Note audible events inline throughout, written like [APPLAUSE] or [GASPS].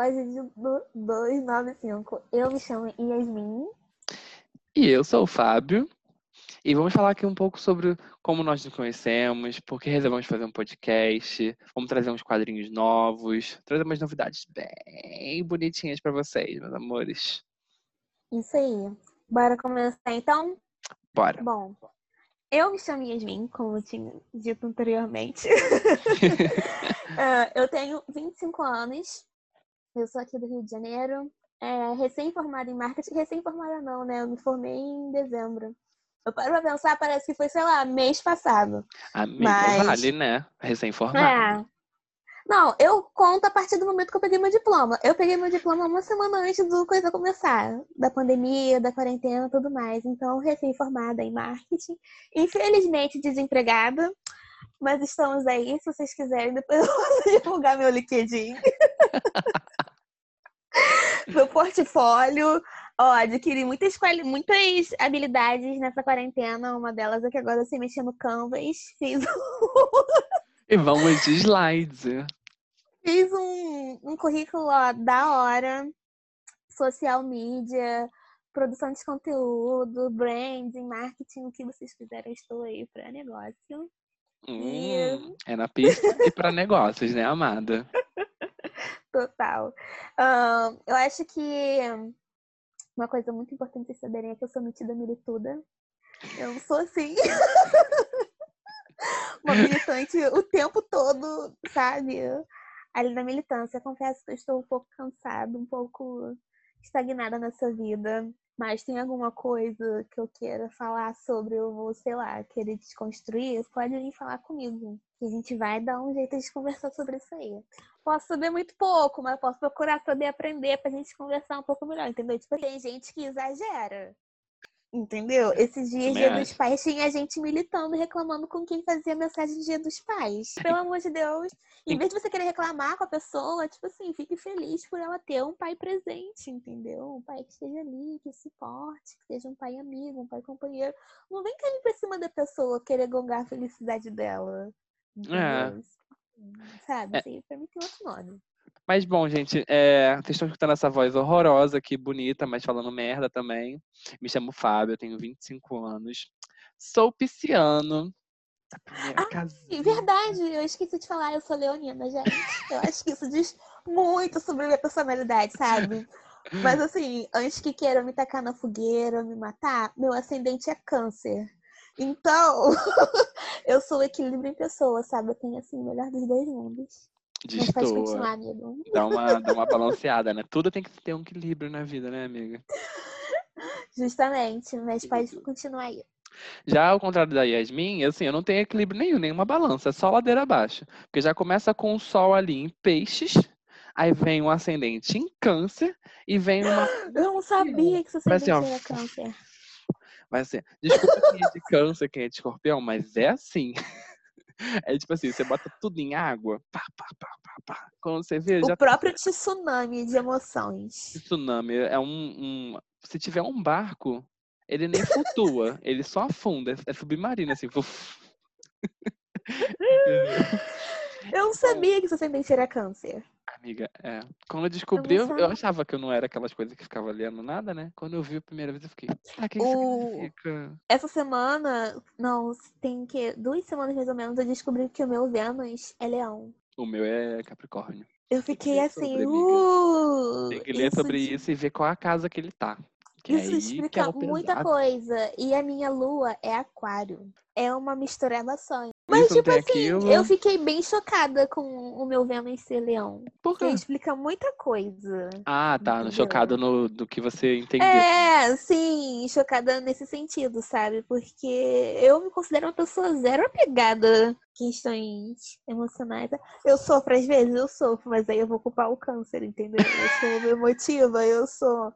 episódio do 295. Eu me chamo Yasmin. E eu sou o Fábio. E vamos falar aqui um pouco sobre como nós nos conhecemos, por que resolvemos fazer um podcast, vamos trazer uns quadrinhos novos, trazer umas novidades bem bonitinhas para vocês, meus amores. Isso aí. Bora começar então? Bora. Bom, eu me chamo Yasmin, como eu tinha dito anteriormente. uh, [LAUGHS] [LAUGHS] eu tenho 25 anos. Eu sou aqui do Rio de Janeiro. É, recém-formada em marketing. Recém-formada não, né? Eu me formei em dezembro. Eu paro pra pensar, parece que foi, sei lá, mês passado. Amiga, Mas... vale, né? Recém-formada. É. Não, eu conto a partir do momento que eu peguei meu diploma. Eu peguei meu diploma uma semana antes do coisa começar, da pandemia, da quarentena e tudo mais. Então, recém-formada em marketing. Infelizmente, desempregada. Mas estamos aí, se vocês quiserem, depois [LAUGHS] eu posso divulgar meu LinkedIn. [LAUGHS] meu portfólio. Ó, adquiri muitas, muitas habilidades nessa quarentena. Uma delas é que agora eu sei mexer no Canvas. Fiz E vamos de slides. Fiz um, um currículo ó, da hora, social media, produção de conteúdo, branding, marketing, o que vocês quiserem, estou aí para negócio. Hum, e... É na pista e para negócios, né, amada? Total. Uh, eu acho que uma coisa muito importante vocês saberem é que eu sou metida milituda. Eu sou assim. [LAUGHS] uma militante o tempo todo, sabe? ali na militância. Confesso que eu estou um pouco cansada, um pouco estagnada nessa vida. Mas tem alguma coisa que eu queira falar sobre, eu vou, sei lá, querer desconstruir, pode vir falar comigo. Que a gente vai dar um jeito de conversar sobre isso aí. Posso saber muito pouco, mas posso procurar saber aprender pra gente conversar um pouco melhor, entendeu? Tipo, tem gente que exagera. Entendeu? Esses dias, Dia dos Pais, tinha gente militando, reclamando com quem fazia mensagem de Dia dos Pais. Pelo amor de Deus. Em vez de você querer reclamar com a pessoa, tipo assim, fique feliz por ela ter um pai presente, entendeu? Um pai que esteja ali, que suporte, que seja um pai amigo, um pai companheiro. Não vem cair pra cima da pessoa querer gongar a felicidade dela. É. Entendeu? É. Sabe? É. Assim, pra mim tem outro nome. Mas bom, gente, é, vocês estão escutando essa voz horrorosa aqui, bonita, mas falando merda também. Me chamo Fábio, tenho 25 anos. Sou pisciano. Ah, verdade, eu esqueci de falar, eu sou leonina, gente. Eu acho que isso diz muito sobre a minha personalidade, sabe? Mas assim, antes que queiram me tacar na fogueira, me matar, meu ascendente é câncer. Então, [LAUGHS] eu sou o equilíbrio em pessoa, sabe? Eu tenho assim o melhor dos dois mundos. Destoa. Dá uma, dá uma balanceada, né? Tudo tem que ter um equilíbrio na vida, né, amiga? [LAUGHS] Justamente, mas pode continuar aí. Já ao contrário da Yasmin, assim, eu não tenho equilíbrio nenhum, nenhuma balança, é só ladeira abaixo. Porque já começa com o sol ali em peixes, aí vem um ascendente em câncer e vem uma. [GASPS] Eu não sabia que seu ascendente assim, era câncer. Vai ser. Desculpa quem é de câncer, quem é de escorpião, mas é assim. É tipo assim, você bota tudo em água, pá, pá, pá, pá, pá. Quando você vê. O já... próprio tsunami de emoções. Tsunami é um, um. Se tiver um barco, ele nem flutua, ele só afunda. É submarino, assim. [LAUGHS] eu não sabia que seu ascendente era câncer. Amiga, é. Quando eu descobri, eu, eu, achava que eu não era aquelas coisas que ficava lendo nada, né? Quando eu vi a primeira vez, eu fiquei, ah, que o... significa? Essa semana, não, tem que duas semanas mais ou menos, eu descobri que o meu Vênus é leão. O meu é Capricórnio. Eu fiquei assim, uh! Tem que ler isso sobre de... isso e ver qual a casa que ele tá. Que isso explica é muita coisa. E a minha lua é aquário. É uma mistureba só. Mas, Isso tipo assim, aquilo. eu fiquei bem chocada com o meu Vênus ser leão. Por quê? Porque explica muita coisa. Ah, tá. Entendeu? Chocada no do que você entendeu. É, sim, chocada nesse sentido, sabe? Porque eu me considero uma pessoa zero apegada questões emocionais. Eu sofro às vezes, eu sofro, mas aí eu vou culpar o câncer, entendeu? Eu sou emotiva, eu sou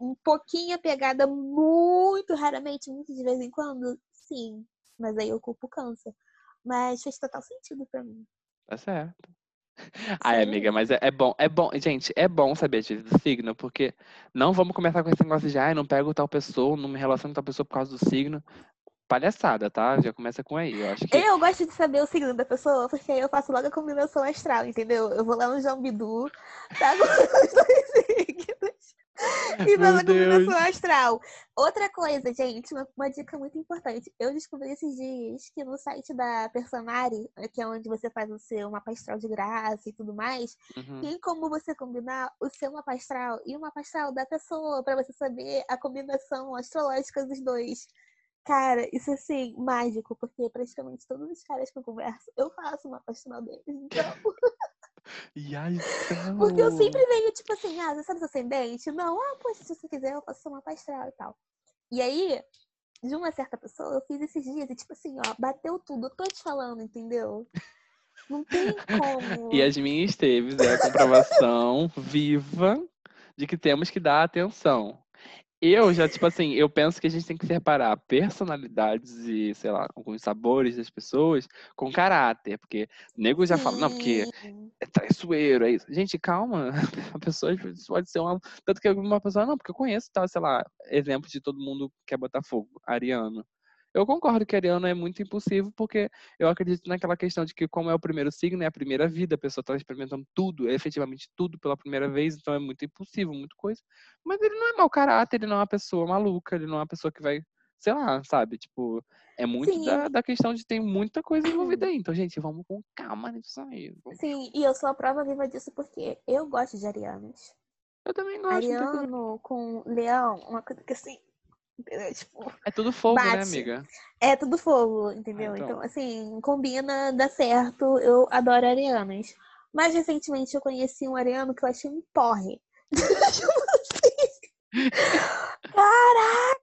um pouquinho apegada muito raramente, muito de vez em quando, sim. Mas aí eu culpo o câncer. Mas fez total sentido pra mim. Tá certo. Ai, amiga, mas é, é, bom, é bom, gente, é bom saber do signo, porque não vamos começar com esse negócio de, ai, não pego tal pessoa, não me relaciono com tal pessoa por causa do signo. palhaçada, tá? Já começa com aí. Eu acho que. Eu gosto de saber o signo da pessoa, porque aí eu faço logo a combinação astral, entendeu? Eu vou lá no João Bidu, tá com [LAUGHS] os dois signos. E a combinação astral. Outra coisa, gente, uma, uma, dica muito importante. Eu descobri esses dias que no site da Personari, que é onde você faz o seu mapa astral de graça e tudo mais, uhum. tem como você combinar o seu mapa astral e o mapa astral da pessoa, para você saber a combinação astrológica dos dois. Cara, isso é assim, mágico, porque praticamente todos os caras que eu converso, eu faço uma astral deles. Então. [LAUGHS] E aí, então... Porque eu sempre venho, tipo assim, ah, você sabe seu ascendente? Não, ah, poxa, se você quiser, eu faço uma astral e tal. E aí, de uma certa pessoa, eu fiz esses dias e, tipo assim, ó, bateu tudo. Eu tô te falando, entendeu? Não tem [LAUGHS] como. E as minhas esteves é a comprovação viva de que temos que dar atenção. Eu já, tipo assim, eu penso que a gente tem que separar personalidades e, sei lá, alguns sabores das pessoas com caráter. Porque o nego já fala, não, porque é traiçoeiro, é isso. Gente, calma. [LAUGHS] A pessoa pode ser uma. Tanto que uma pessoa, não, porque eu conheço, tá, sei lá, exemplo de todo mundo que é Botafogo, Ariano. Eu concordo que Ariano é muito impulsivo, porque eu acredito naquela questão de que, como é o primeiro signo, é a primeira vida, a pessoa está experimentando tudo, efetivamente tudo pela primeira vez, então é muito impulsivo, muito coisa. Mas ele não é mau caráter, ele não é uma pessoa maluca, ele não é uma pessoa que vai, sei lá, sabe? Tipo, é muito da, da, questão de ter muita coisa envolvida [CLEARS THROAT] aí. Então, gente, vamos com calma nisso aí. Sim, e eu sou a prova viva disso porque eu gosto de arianos. Eu também gosto. Ariano com leão, uma coisa que assim, Entendeu? Tipo, é tudo fogo, né, bate. né, amiga? É tudo fogo, entendeu? Ah, então. então. assim, combina, dá certo. Eu adoro arianas. Mas recentemente eu conheci um ariano que eu achei um porre. [LAUGHS] [LAUGHS] Caraca,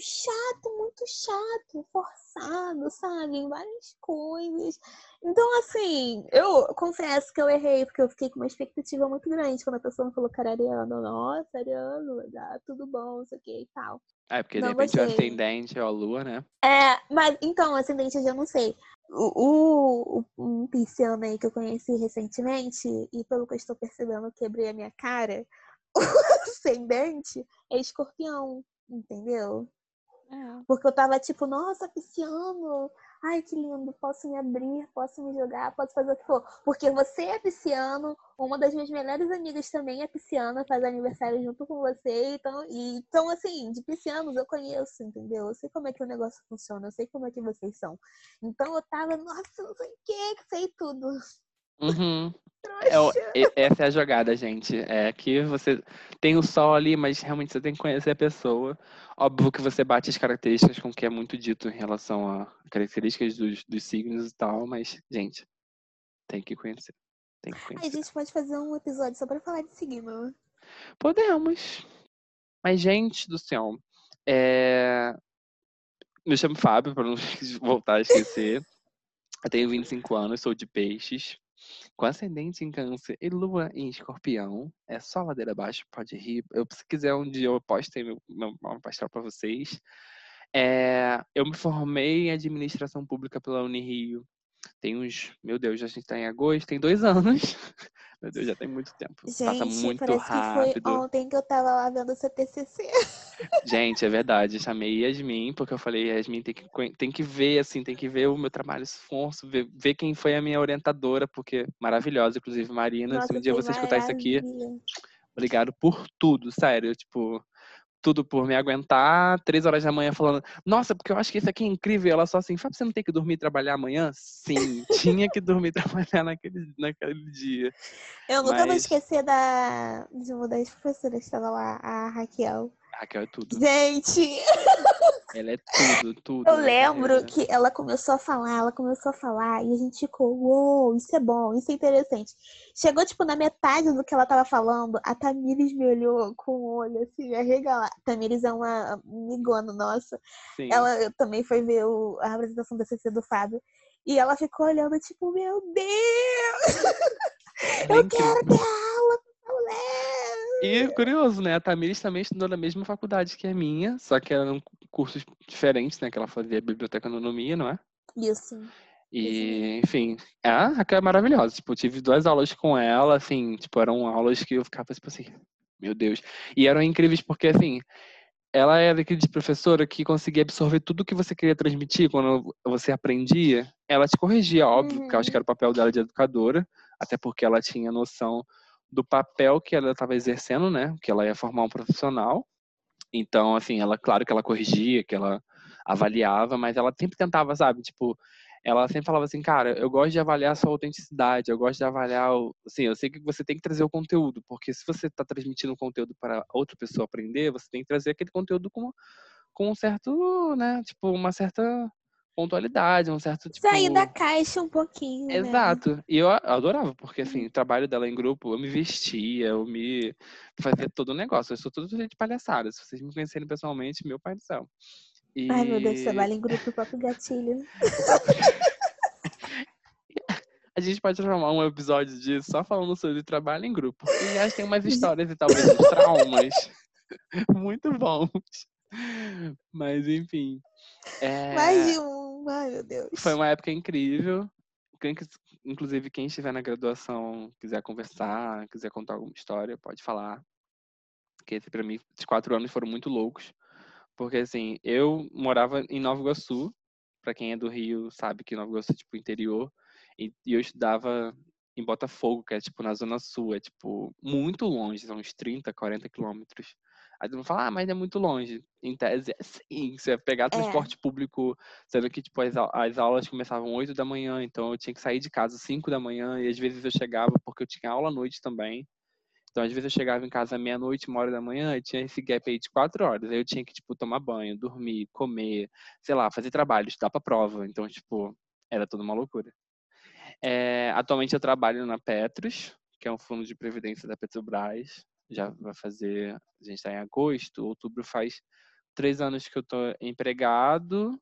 chato, muito chato, forçado, sabe? Em várias coisas. Então, assim, eu confesso que eu errei, porque eu fiquei com uma expectativa muito grande quando a pessoa me falou que era ariano. Nossa, ariano, dá tudo bom, isso aqui e tal. É, porque não de repente gostei. o ascendente é a lua, né? É, mas então, ascendente eu já não sei. O, o, um pisciano aí que eu conheci recentemente, e pelo que eu estou percebendo, quebrei a minha cara, [LAUGHS] o ascendente é escorpião, entendeu? É. Porque eu tava tipo, nossa, pisciano, ai que lindo, posso me abrir, posso me jogar, posso fazer o que for. Porque você é pisciano, uma das minhas melhores amigas também é pisciana, faz aniversário junto com você. Então, e, então assim, de piscianos eu conheço, entendeu? Eu sei como é que o negócio funciona, eu sei como é que vocês são. Então eu tava, nossa, não sei o que, sei tudo. Uhum. [LAUGHS] É, essa é a jogada, gente. É que você tem o sol ali, mas realmente você tem que conhecer a pessoa. Óbvio que você bate as características com o que é muito dito em relação a características dos, dos signos e tal, mas, gente, tem que conhecer. Tem que conhecer. A gente pode fazer um episódio só pra falar de signo. Podemos. Mas, gente do céu, é... me chamo Fábio, para não [LAUGHS] voltar a esquecer. Eu tenho 25 anos, sou de peixes com ascendente em câncer e lua em escorpião. É só ladeira abaixo, pode rir. Eu, se quiser um dia eu postei meu, meu mapa astral para vocês. É, eu me formei em administração pública pela Unirio. Tem uns, meu Deus, a gente está em agosto, tem dois [LAUGHS] anos. Meu Deus, já tem muito tempo. Gente, Passa muito rápido. Que foi ontem que eu tava lá vendo o seu TCC. [LAUGHS] Gente, é verdade. Chamei Yasmin, porque eu falei, Yasmin tem que, tem que ver, assim, tem que ver o meu trabalho, esforço, ver, ver quem foi a minha orientadora, porque maravilhosa, inclusive Marina. Nossa, se um dia você escutar isso aqui, obrigado por tudo, sério. Tipo, tudo por me aguentar, três horas da manhã falando, nossa, porque eu acho que isso aqui é incrível. Ela só assim, Fábio, você não tem que dormir e trabalhar amanhã? Sim, [LAUGHS] tinha que dormir e trabalhar naquele, naquele dia. Eu nunca Mas... vou esquecer da, de uma das professoras que estava lá, a Raquel. Raquel é tudo. Gente! [LAUGHS] Ela é tudo, tudo. Eu lembro ela. que ela começou a falar, ela começou a falar, e a gente ficou, uou, isso é bom, isso é interessante. Chegou, tipo, na metade do que ela tava falando, a Tamires me olhou com o olho, assim, arregalado. Tamires é uma amigona nossa. Sim. Ela também foi ver o, a apresentação da CC do Fábio. E ela ficou olhando, tipo, meu Deus! [LAUGHS] É eu quero ter aula mulher! E curioso, né? A Tamires também estudou na mesma faculdade que a minha, só que eram cursos diferentes, né? Que ela fazia biblioteconomia, não é? Isso. E, enfim, é, a Raquel é maravilhosa. Tipo, eu tive duas aulas com ela, assim, tipo, eram aulas que eu ficava, tipo assim, meu Deus. E eram incríveis porque, assim, ela era aquele de professora que conseguia absorver tudo que você queria transmitir quando você aprendia. Ela te corrigia, óbvio, porque eu acho que Uhum. era o papel dela de educadora, até porque ela tinha noção do papel que ela estava exercendo, né? Que ela ia formar um profissional. Então, assim, ela, claro que ela corrigia, que ela avaliava, mas ela sempre tentava, sabe? Tipo, ela sempre falava assim, cara, eu gosto de avaliar a sua autenticidade, eu gosto de avaliar, o... assim, eu sei que você tem que trazer o conteúdo, porque se você está transmitindo conteúdo para outra pessoa aprender, você tem que trazer aquele conteúdo com, com um certo, né, tipo, uma certa pontualidade, um certo, tipo... Sair da caixa um pouquinho, né? Exato. E eu adorava, porque assim, o trabalho dela em grupo, eu me vestia, eu me fazia todo o negócio. Eu sou todo jeito de palhaçada. Se vocês me conhecerem pessoalmente, meu pai do céu. E Ai, meu Deus, trabalho em grupo, próprio gatilho. [LAUGHS] a gente pode transformar um episódio disso só falando sobre trabalho em grupo. E acho que tem umas histórias e talvez traumas [LAUGHS] muito bons. Mas enfim. É... Mais de um. Ai, meu Deus. Foi uma época incrível. Quem, inclusive, quem estiver na graduação, quiser conversar, quiser contar alguma história, pode falar. Porque pra mim, esses quatro anos foram muito loucos. Porque, assim, eu morava em Nova Iguaçu. Pra quem é do Rio, sabe que Nova Iguaçu é, tipo, interior. E, e eu estudava em Botafogo, que é, tipo, na Zona Sul. É, tipo, muito longe. São uns 30, 40 quilômetros. Aí todo mundo fala, ah, mas é muito longe. Em tese, é sim. Você vai pegar transporte público Sendo que, tipo, as, as aulas começavam 8 da manhã, então eu tinha que sair de casa 5 da manhã, e às vezes eu chegava, porque eu tinha aula à noite também. Então, às vezes eu chegava em casa meia-noite, uma hora da manhã, e tinha esse gap aí de 4 horas. Aí eu tinha que, tipo, tomar banho, dormir, comer, sei lá, fazer trabalho, estudar pra prova. Então, tipo, era toda uma loucura. É, atualmente eu trabalho na Petros, que é um fundo de previdência da Petrobras. Já vai fazer, a gente está em agosto, outubro faz três anos que eu tô empregado,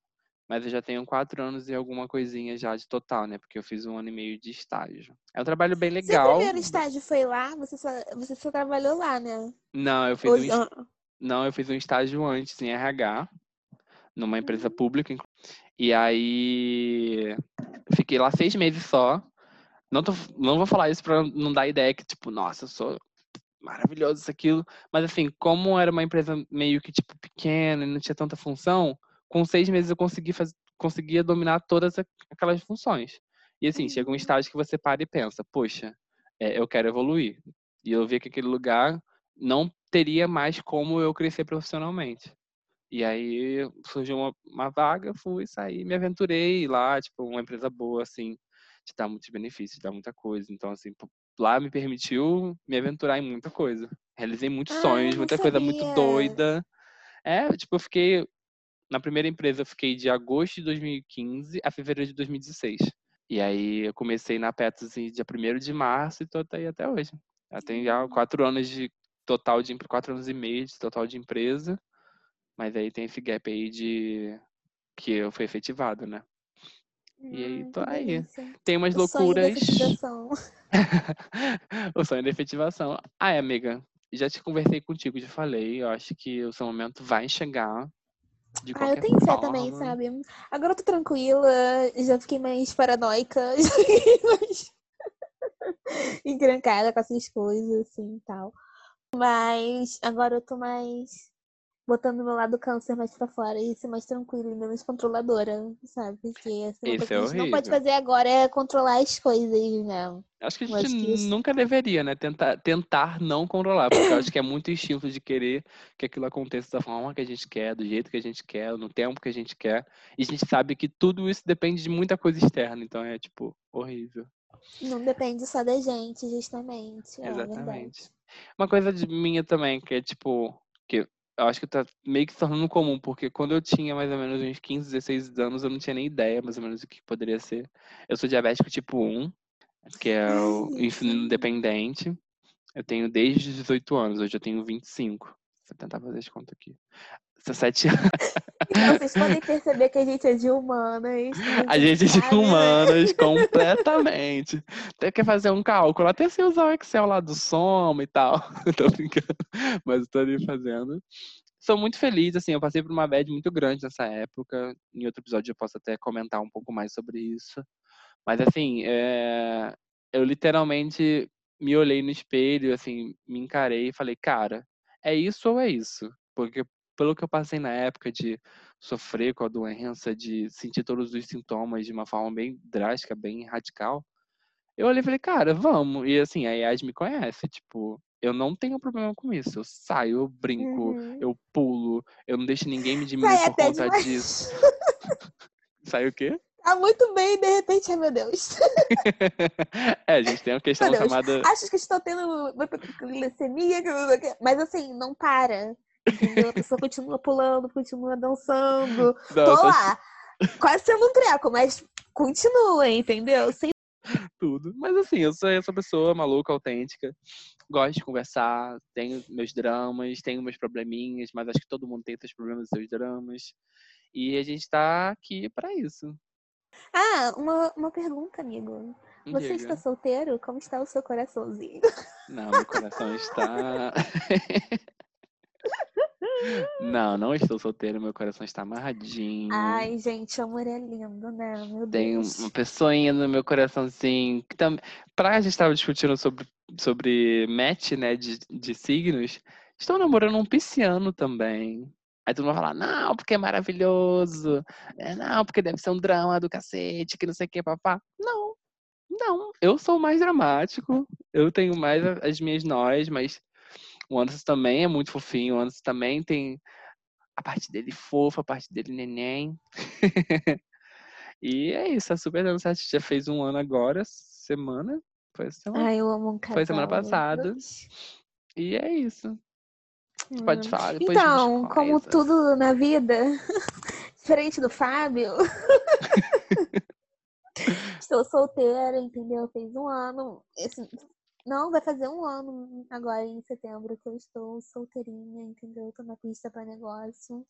mas eu já tenho quatro anos e alguma coisinha já de total, né? Porque eu fiz um ano e meio de estágio. É um trabalho bem Seu legal. primeiro estágio foi lá? Você só, você só trabalhou lá, né? Não, eu fiz Ou- um, não, eu fiz um estágio antes em RH, numa empresa Uhum. pública. E aí fiquei lá seis meses só. Não, tô, não vou falar isso pra não dar ideia que, tipo, nossa, eu sou maravilhoso isso, aquilo. Mas assim, como era uma empresa meio que, tipo, pequena e não tinha tanta função, com seis meses eu consegui faz... conseguia dominar todas aquelas funções. E assim, chega um Uhum. estágio que você para e pensa, poxa, é, eu quero evoluir. E eu vi que aquele lugar não teria mais como eu crescer profissionalmente. E aí surgiu uma, uma vaga, fui, saí, me aventurei lá, tipo, uma empresa boa, assim, te dá muitos benefícios, te dá muita coisa. Então, assim, lá me permitiu me aventurar em muita coisa. Realizei muitos Ah, sonhos, muita coisa muito sabia. doida. É, tipo, eu fiquei. Na primeira empresa eu fiquei de agosto de 2015 a fevereiro de 2016. E aí eu comecei na Petros em dia 1 de março e tô até aí até hoje. Já tem já Hum. quatro anos de total de quatro anos e meio de total de empresa. Mas aí tem esse gap aí de que eu fui efetivado, né? E aí tô aí. Tem umas O sonho loucuras. efetivação. [LAUGHS] o sonho da efetivação. Ai, amiga, já te conversei contigo, já falei. Eu acho que o seu momento vai chegar. De Ah, eu tenho fé forma. também, sabe? Agora eu tô tranquila, já fiquei mais paranoica, [LAUGHS] já fiquei mais [LAUGHS] encrancada com essas coisas, assim, e tal. Mas agora eu tô mais botando meu lado câncer mais pra fora e ser mais tranquila e menos controladora, sabe? Porque assim, Isso é a gente não pode horrível. fazer agora é controlar as coisas, né? Acho que a gente que isso- nunca deveria, né? Tentar, tentar não controlar, porque eu acho que é muito instinto de querer que aquilo aconteça da forma que a gente quer, do jeito que a gente quer, no tempo que a gente quer. E a gente sabe que tudo isso depende de muita coisa externa, então é, tipo, horrível. Não depende só da gente, justamente. É verdade. Exatamente. Uma coisa de minha também, que é tipo, que eu acho que tá meio que se tornando comum, porque quando eu tinha mais ou menos uns 15, 16 anos, eu não tinha nem ideia mais ou menos do que poderia ser. Eu sou diabético tipo 1, que é o [LAUGHS] insulino dependente. Eu tenho desde os 18 anos, hoje eu tenho 25. Vou tentar fazer as contas aqui. 17 anos. Então, vocês podem perceber que a gente é de humanas. A gente é de né? humanas, completamente. Tem que fazer um cálculo, até sem usar o Excel lá do soma e tal. [LAUGHS] tô brincando, mas eu tô ali fazendo. Sou muito feliz, assim, eu passei por uma bad muito grande nessa época. Em outro episódio eu posso até comentar um pouco mais sobre isso. Mas, assim, é, eu literalmente me olhei no espelho, assim, me encarei e falei, cara, é isso ou é isso? Porque pelo que eu passei na época de sofrer com a doença, de sentir todos os sintomas de uma forma bem drástica, bem radical, eu olhei e falei, cara, vamos. E assim, a Yas me conhece, tipo, eu não tenho problema com isso. Eu saio, eu brinco, Uhum. eu pulo, eu não deixo ninguém me diminuir Sai por conta demais. disso. [LAUGHS] Sai o quê? Tá muito bem de repente, ai meu Deus. [LAUGHS] é, a gente tem uma questão chamada. Acho que estou tendo glicemia, mas assim, não para. Entendeu? A pessoa continua pulando, continua dançando. Tô Nossa, lá. Quase sendo um treco, mas continua, entendeu? Sem tudo. Mas assim, eu sou essa pessoa maluca, autêntica. Gosto de conversar, tenho meus dramas, tenho meus probleminhas, mas acho que todo mundo tem seus problemas e seus dramas. E a gente tá aqui pra isso. Ah, uma, uma pergunta, amigo. Você Diga. está solteiro? Como está o seu coraçãozinho? Não, meu coração está. [LAUGHS] não, não estou solteiro, meu coração está amarradinho. Ai, gente, amor é lindo, né? Meu Tem Deus. uma pessoinha no meu coraçãozinho. Que tam... Pra gente estava discutindo sobre, sobre match, né, de, de signos. Estou namorando um pisciano também. Aí todo mundo vai falar, não, porque é maravilhoso. É, não, porque deve ser um drama do cacete, que não sei o que, papá. Não, não. Eu sou mais dramático. Eu tenho mais as minhas nós, mas o Anderson também é muito fofinho. O Anderson também tem a parte dele fofa, a parte dele neném. [LAUGHS] e é isso, tá super certo. Já fez um ano agora, semana. Foi semana. Ai, eu amo um casal. Foi semana passada. E é isso. Pode falar depois de Então, como tudo na vida, [LAUGHS] diferente do Fábio, [LAUGHS] estou solteira, entendeu? Fez um ano. Esse, não, vai fazer um ano agora em setembro que eu estou solteirinha, entendeu? Tô na pista pra negócio.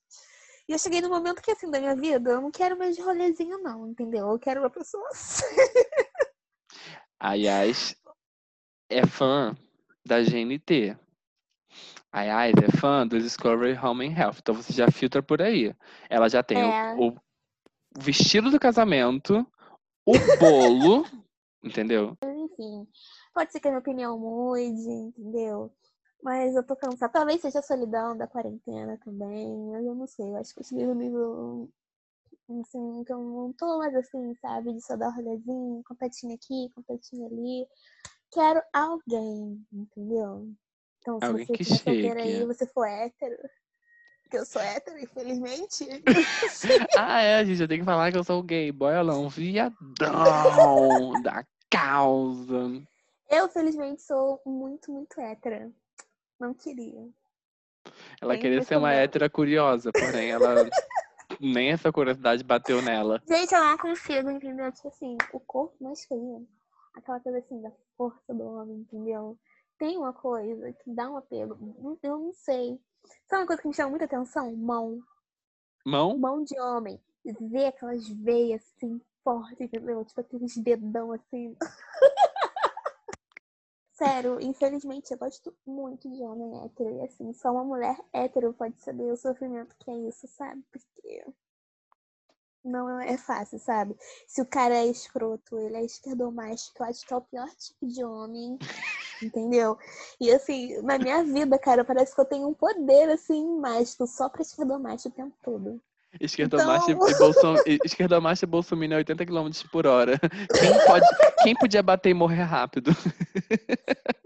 E eu cheguei no momento que, assim, da minha vida, eu não quero mais de rolezinho, não, entendeu? Eu quero uma pessoa A Yas é fã da GNT. A Yas é fã do Discovery Home and Health. Então você já filtra por aí. Ela já tem o- É. o, vestido do casamento, o bolo, entendeu? Enfim, pode ser que a minha opinião mude, entendeu? Mas eu tô cansada. Talvez seja a solidão da quarentena também. mas Eu não sei. Eu acho que eu cheguei no nível. Assim, que eu não tô mais assim, sabe? De só dar rolezinho, competinho aqui, competinho ali. Quero alguém, entendeu? Então, se Alguém você estiver solteira chegue. aí, você for hétero. Porque eu sou hétero, infelizmente. [LAUGHS] Ah, é, gente, eu tenho que falar que eu sou gay, boiolão, viadão [LAUGHS] da causa. Eu, felizmente, sou muito, muito hétera. Não queria. Ela Tem queria ser uma hétera curiosa, porém ela [LAUGHS] nem essa curiosidade bateu nela. Gente, eu não consigo, entendeu? Tipo assim, o corpo masculino, aquela coisa assim da força do homem, entendeu? Tem uma coisa que dá um apego. Não- Eu não sei. Sabe uma coisa que me chama muita atenção? Mão. Mão? Mão de homem. Ver aquelas veias assim, fortes, entendeu? Tipo aqueles dedão assim. [LAUGHS] Sério, infelizmente eu gosto muito de homem hétero. E assim, só uma mulher hétero pode saber o sofrimento que é isso, sabe? Porque não é fácil, sabe? Se o cara é escroto, ele é esquerdomástico, eu acho que é o pior tipo de homem, entendeu? E assim, na minha vida, cara, parece que eu tenho um poder, assim, mágico só pra esquerdomástico o tempo todo. Esquerdomacha Então- e Bolson... e- Esquerdomacha e Bolsonaro a 80 km por hora. Quem, pode... Quem podia bater e morrer rápido?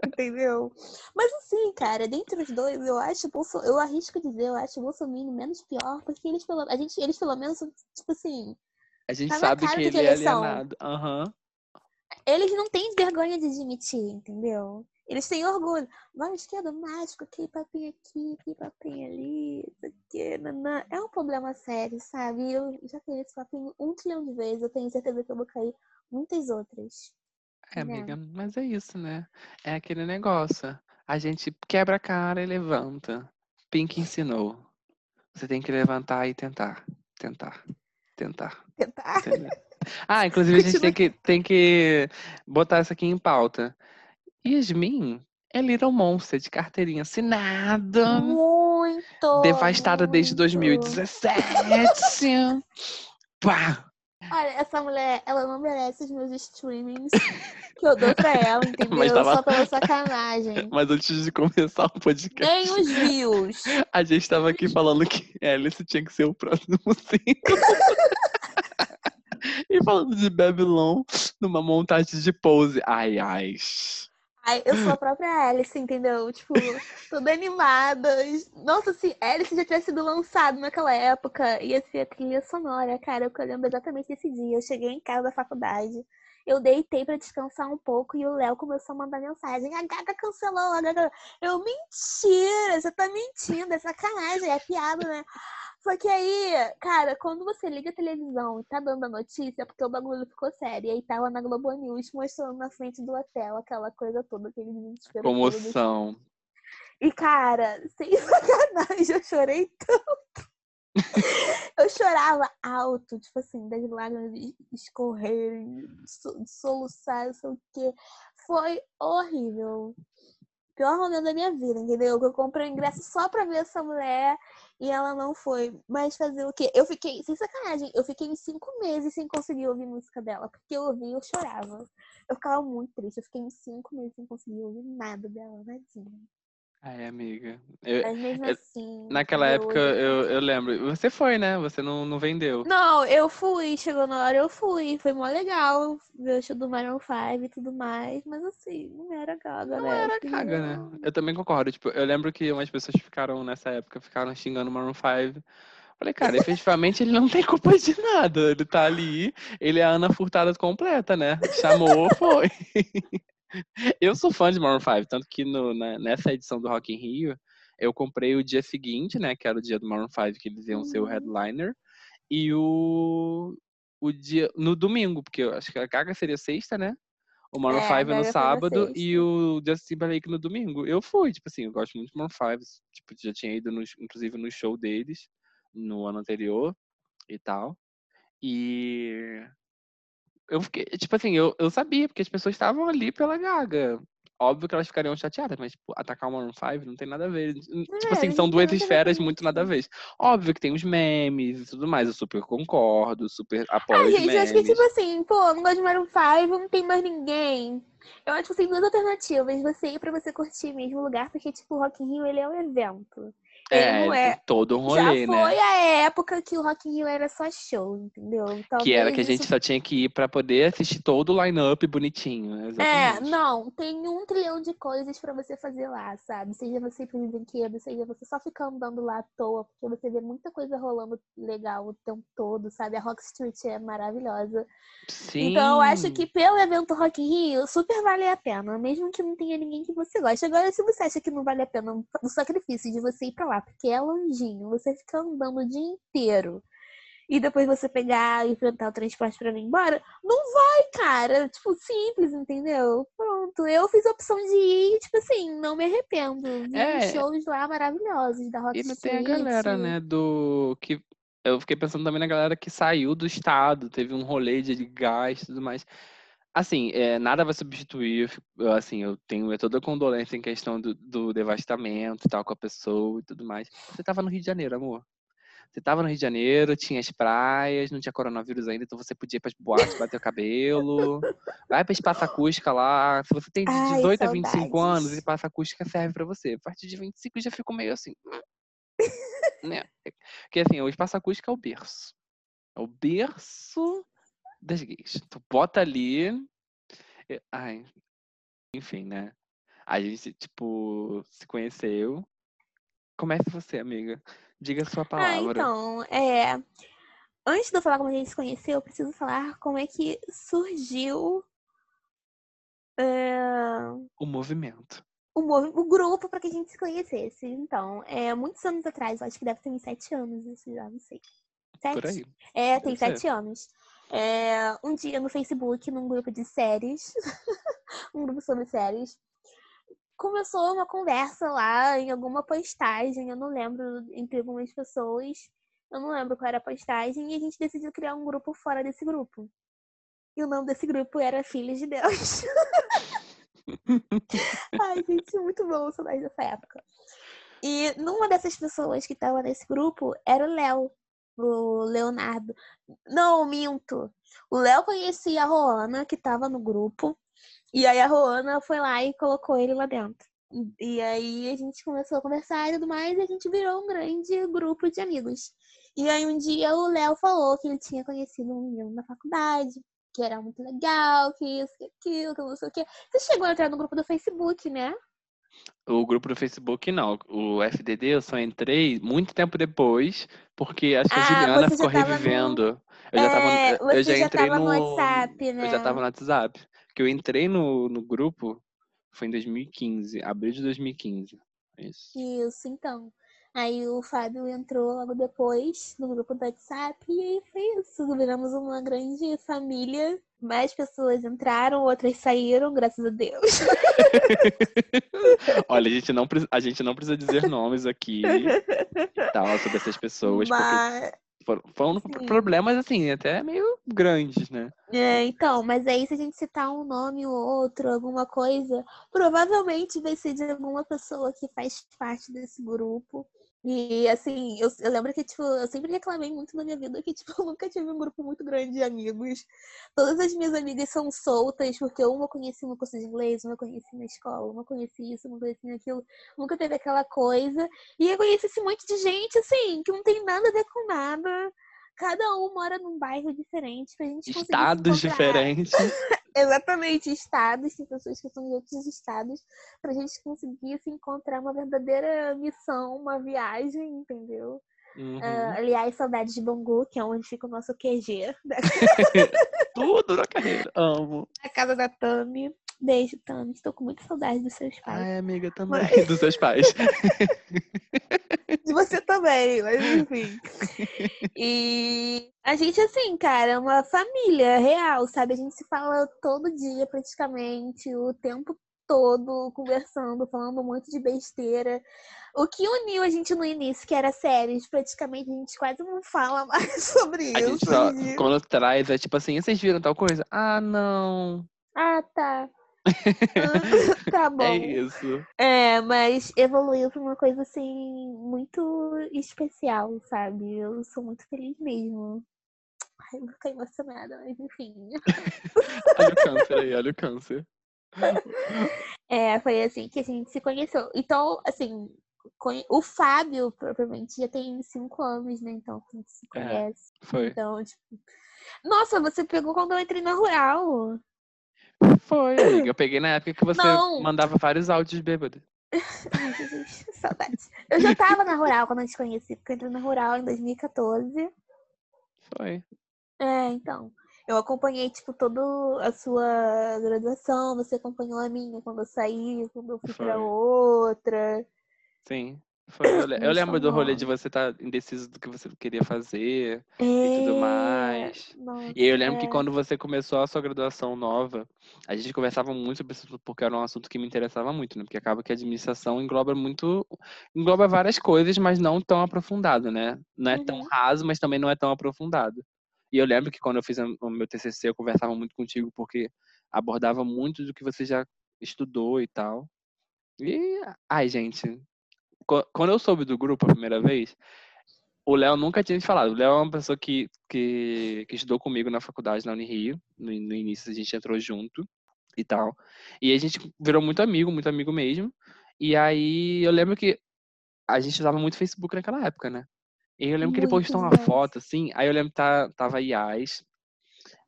Entendeu? Mas assim, cara, dentre os dois, eu acho Bolso... eu arrisco dizer, eu acho o Bolsonaro menos pior, porque eles pelo, a gente, eles pelo menos, tipo assim, A gente Tá sabe que ele é alienado. Aham. eles não têm vergonha de admitir, entendeu? Eles têm orgulho. Vai esquerda, mágico, que papinho aqui, que papinho ali, isso aqui, nanã. É um problema sério, sabe? Eu já tenho esse papinho um trilhão de vezes, eu tenho certeza que eu vou cair muitas outras. É, Né? amiga, mas é isso, né? É aquele negócio. A gente quebra a cara e levanta. Pink ensinou. Você tem que levantar e tentar. Tentar. Tentar. Tentar. Ah, inclusive a gente tem que, tem que botar isso aqui em pauta. Yasmin é Little Monster de carteirinha assinada. Muito! devastada desde muito. 2017. Pá! Olha, essa mulher, ela não merece os meus streamings que eu dou pra ela, [LAUGHS] entendeu? Mas tava- Só pela sacanagem. Mas antes de começar o podcast, Nem os views. [LAUGHS] a gente tava aqui falando que Alice tinha que ser o próximo [LAUGHS] single. e falando de Babylon numa montagem de pose. Ai, ai. Ai, eu sou a [LAUGHS] própria Alice, entendeu? Tipo, toda animada. Nossa, se Alice já tivesse sido lançado naquela época, ia ser a trilha sonora, cara. Eu lembro exatamente desse dia. Eu cheguei em casa da faculdade. Eu deitei pra descansar um pouco e o Léo começou a mandar mensagem. A Gaga cancelou, a Gaga. Eu, mentira, você tá mentindo, é sacanagem, é piada, né? Só que aí, cara, quando você liga a televisão e tá dando a notícia, é porque o bagulho ficou sério. E aí tava na Globo News mostrando na frente do hotel aquela coisa toda, aquele desespero. todo. Comoção. E, cara, sem [LAUGHS] sacanagem, eu chorei tanto. eu chorava alto, tipo assim, das lágrimas escorrerem, so- soluçar, não sei o quê. Foi horrível. Pior momento da minha vida, entendeu? Que eu comprei o ingresso só pra ver essa mulher e ela não foi. Mas fazer o quê? Eu fiquei, sem sacanagem, eu fiquei cinco meses sem conseguir ouvir música dela. Porque eu ouvia e eu chorava. Eu ficava muito triste. Eu fiquei cinco meses sem conseguir ouvir nada dela, nadinha. Ai, amiga. Eu- Mas mesmo eu- assim. naquela eu época, eu, eu lembro. Você foi, né? Você não, não vendeu. Não, eu fui, chegou na hora, eu fui. Foi mó legal ver o show do Maroon 5 e tudo mais. Mas assim, não era gaga, Não né? era caga, né? Eu também concordo. Tipo, eu lembro que umas pessoas ficaram nessa época, ficaram xingando o Maroon 5. Falei, cara, efetivamente ele não tem culpa de nada. Ele tá ali, ele é a Ana Furtada completa, né? Chamou, foi. [LAUGHS] Eu sou fã de Maroon 5, tanto que no- na- nessa edição do Rock in Rio, eu comprei o dia seguinte, né? Que era o dia do Maroon 5, que eles iam ser o Uhum. headliner. E o, o dia. No domingo, porque eu acho que a Gaga seria sexta, né? O Maroon É, a 5 no sábado e o Justin Timberlake no domingo. Eu fui, tipo assim, eu gosto muito de Maroon 5. Tipo, já tinha ido, nos- inclusive, no show deles no ano anterior e tal. E eu fiquei, tipo assim, eu, eu sabia, porque as pessoas estavam ali pela Gaga. Óbvio que elas ficariam chateadas, mas tipo, atacar o Maroon 5 não tem nada a ver. Tipo É, assim, a são duas esferas muito nada a ver. Óbvio que tem os memes e tudo mais, eu super concordo, super apoio Ah, gente, eu acho que memes. tipo assim, pô, não gosto de Maroon 5, não tem mais ninguém. Eu acho que tem duas alternativas. Você ir pra você curtir mesmo o lugar, porque, tipo, o Rock in Rio, ele é um evento. É, é. todo um Já rolê, foi né? a época que o Rock in Rio era só show, entendeu? Que era que a gente isso só tinha que ir pra poder assistir todo o line-up bonitinho. né? É, Exatamente. não, tem um trilhão de coisas pra você fazer lá, sabe? Seja você ir pro brinquedo, seja você só ficar andando lá à toa, porque você vê muita coisa rolando legal o tempo todo, sabe? A Rock Street é maravilhosa. Sim. Então eu acho que pelo evento Rock in Rio, super vale a pena, mesmo que não tenha ninguém que você goste. Agora, se você acha que não vale a pena o sacrifício de você ir pra lá, porque é longinho, você fica andando o dia inteiro. E depois você pegar e enfrentar o transporte pra vir embora, não vai, cara. Tipo, simples, entendeu? Pronto. Eu fiz a opção de ir, tipo assim, não me arrependo. Vi É. shows lá maravilhosos da Rock E não tem a galera, né, do. que Eu fiquei pensando também na galera que saiu do estado, teve um rolê de gás e tudo mais. Assim, é, nada vai substituir, eu assim, eu tenho é toda a condolência em questão do, do devastamento e tal com a pessoa e tudo mais. Você tava no Rio de Janeiro, amor. Você tava no Rio de Janeiro, tinha as praias, não tinha coronavírus ainda, então você podia ir pras boates, bater o cabelo. Vai pra espaço acústica lá. Se você tem de Ai, 18 a 25 anos, espaço acústica serve pra você. A partir de 25 já fico meio assim. né? [LAUGHS] Porque assim, o espaço é o berço. É o berço das gays. Tu bota ali. e- Ai. Enfim, né? A gente, tipo, se conheceu. Comece você, amiga. Diga a sua Ah, palavra. então, é. Antes de eu falar como a gente se conheceu, eu preciso falar como é que surgiu O movimento. o, movi- o grupo para que a gente se conhecesse. Então, é, muitos anos atrás, eu acho que deve ter uns sete anos, isso já não sei. Sete? É, tem Deve ser. sete anos. É, um dia no Facebook, num grupo de séries, [LAUGHS] um grupo sobre séries, começou uma conversa lá em alguma postagem, eu não lembro, entre algumas pessoas, eu não lembro qual era a postagem, e a gente decidiu criar um grupo fora desse grupo. E o nome desse grupo era Filhos de Deus. [LAUGHS] Ai, gente, muito bom saudade dessa época. E numa dessas pessoas que tava nesse grupo era o Léo. O Leonardo. Não, minto. O Léo conhecia a Roana, que tava no grupo. E aí a Roana foi lá e colocou ele lá dentro. E aí a gente começou a conversar e tudo mais, e a gente virou um grande grupo de amigos. E aí um dia o Léo falou que ele tinha conhecido um menino na faculdade, que era muito legal, que isso, que aquilo, que não sei o quê. Você chegou a entrar no grupo do Facebook, né? O grupo do Facebook, não. O FDD eu só entrei muito tempo depois, porque acho que a Ah, Juliana você já ficou tava no- revivendo. Eu já tava, É, eu já já entrei no no WhatsApp, né? Eu já tava no WhatsApp. Porque eu entrei no, no grupo foi em 2015, abril de 2015. É Isso. Isso, então. Aí o Fábio entrou logo depois no grupo do WhatsApp e aí foi isso. Viramos uma grande família. Mais pessoas entraram, outras saíram, graças a Deus. [LAUGHS] Olha, a gente, não, a gente não precisa dizer nomes aqui tal sobre essas pessoas, porque Mas, foram, foram problemas, assim, até meio grandes, né? é, então, mas aí se a gente citar um nome ou outro, alguma coisa, provavelmente vai ser de alguma pessoa que faz parte desse grupo. E assim, eu, eu lembro que, tipo, eu sempre reclamei muito na minha vida que, tipo, [LAUGHS] eu nunca tive um grupo muito grande de amigos. Todas as minhas amigas são soltas, porque uma eu conheci no curso de inglês, uma eu conheci na escola, uma eu conheci isso, uma eu conheci aquilo. Nunca teve aquela coisa. E eu conheci esse monte de gente, assim, que não tem nada a ver com nada. Cada um mora num bairro diferente pra gente Estados diferentes. [LAUGHS] Exatamente, estados, tem pessoas que são de outros estados, pra gente conseguir se encontrar uma verdadeira missão, uma viagem, entendeu? Uhum. Ah, aliás, saudades de Bangu, que é onde fica o nosso QG, da [LAUGHS] Tudo na carreira. Amo. da casa da Tami. Beijo, Tami. Estou com muita saudade dos seus pais. Ai, amiga, também. [LAUGHS] Dos seus pais. [LAUGHS] [LAUGHS] De você também, mas enfim. E a gente, assim, cara, é uma família real, sabe? A gente se fala todo dia, praticamente, o tempo todo, conversando, falando muito de besteira. O que uniu a gente no início, que era séries, praticamente a gente quase não fala [LAUGHS] mais sobre A isso. gente só, quando traz, é tipo assim, vocês viram tal coisa? Ah, não. Ah, tá. [LAUGHS] Tá bom. É isso. É, mas evoluiu pra uma coisa assim muito especial, sabe? Eu sou muito feliz mesmo. Ai, eu ficar emocionada, mas enfim. [LAUGHS] Olha o câncer aí, olha o câncer. É, foi assim que a gente se conheceu. Então, assim, o Fábio, propriamente, já tem cinco anos, né? Então, a gente se É. conhece. Foi. Então, tipo. Nossa, você pegou quando eu entrei na Rural. Foi, amiga. Eu peguei na época que você Não. mandava vários áudios bêbados. [LAUGHS] Ai, Jesus, saudades. Eu já tava na Rural quando eu te conheci, porque eu entrei na Rural em 2014. Foi. É, então. Eu acompanhei, tipo, toda a sua graduação, você acompanhou a minha quando eu saí, quando eu fui pra Foi. outra. Sim. Eu, Muito lembro do rolê de você estar indeciso do que você queria fazer É... e tudo mais. Nossa, E aí eu lembro que é. quando você começou a sua graduação nova, a gente conversava muito sobre isso porque era um assunto que me interessava muito, né? Porque acaba que a administração engloba muito, engloba várias coisas, mas não tão aprofundado, né? Não é tão Uhum. raso, mas também não é tão aprofundado. E eu lembro que quando eu fiz o meu TCC, eu conversava muito contigo porque abordava muito do que você já estudou e tal. E, ai, gente, quando eu soube do grupo a primeira vez, o Léo nunca tinha me falado. O Léo é uma pessoa que, que, que estudou comigo na faculdade, na Unirio. No, no início a gente entrou junto e tal. E a gente virou muito amigo, muito amigo mesmo. E aí eu lembro que a gente usava muito Facebook naquela época, né? E eu lembro que ele Muito postou uma foto, assim. Aí eu lembro que tá, tava a Yas.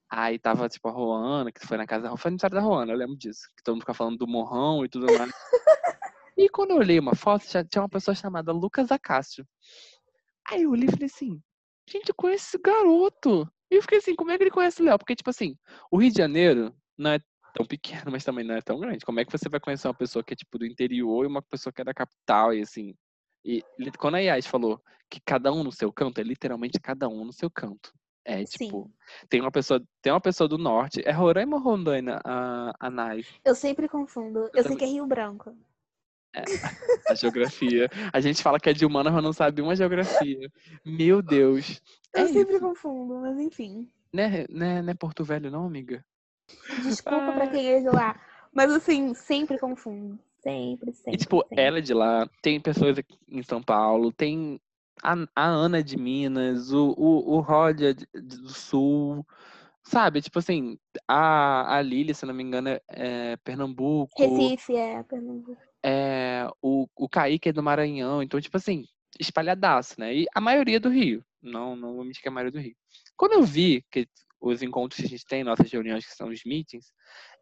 Aí tava, tipo, a Roana, que foi na casa da Foi aniversário da Roana, eu lembro disso. Que todo mundo ficava falando do morrão e tudo mais. [LAUGHS] e quando eu olhei uma foto, tinha uma pessoa chamada Lucas Acácio. Aí eu olhei e falei assim, gente, eu conheço esse garoto. E eu fiquei assim, como é que ele conhece o Léo? Porque, tipo assim, o Rio de Janeiro não é tão pequeno, mas também não é tão grande. Como é que você vai conhecer uma pessoa que é, tipo, do interior e uma pessoa que é da capital e assim... E quando a Yas falou que cada um no seu canto, é literalmente cada um no seu canto. É, tipo, Sim. tem uma pessoa, tem uma pessoa do norte, é Roraima ou Rondônia, a, a Nai, Eu sempre confundo. Eu sei também. que é Rio Branco. A geografia. A gente fala que é de humanas, mas não sabe uma geografia. Meu Deus. Eu É sempre confundo, mas enfim. Né, né, não é Porto Velho, não, amiga? Desculpa pra Ai. quem é de lá. Mas assim, sempre confundo. Sempre, sempre. E, tipo, sempre. ela é de lá, tem pessoas aqui em São Paulo, tem a, a Ana é de Minas, o, o, o Rod é de- do Sul, sabe? Tipo assim, a, a Lili, se não me engano, é, é Pernambuco. Recife, é, Pernambuco. É, o, o Kaique é do Maranhão, então, tipo assim, espalhadaço, né? E a maioria do Rio. Não, não vou mentir que é a maioria do Rio. Quando eu vi que os encontros que a gente tem, nossas reuniões, que são os meetings,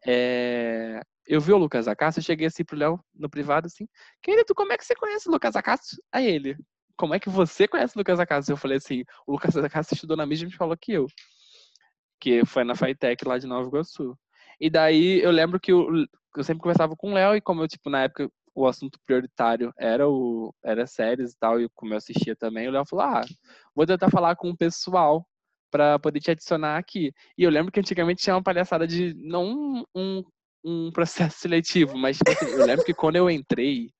é, eu vi o Lucas Acácio, eu cheguei assim pro Léo no privado, assim, querido, como é que você conhece o Lucas Acácio? Aí ele, como é que você conhece o Lucas Acácio? Eu falei assim, o Lucas Acácio estudou na mesma escola que eu, que foi na FAITEC lá de Nova Iguaçu. E daí eu lembro que eu, eu sempre conversava com o Léo e como eu, tipo, na época o assunto prioritário era o era séries e tal, e como eu assistia também, o Léo falou: "Ah, vou tentar falar com o pessoal para poder te adicionar aqui". E eu lembro que antigamente tinha uma palhaçada de não um, um processo seletivo, mas tipo assim, eu lembro que quando eu entrei,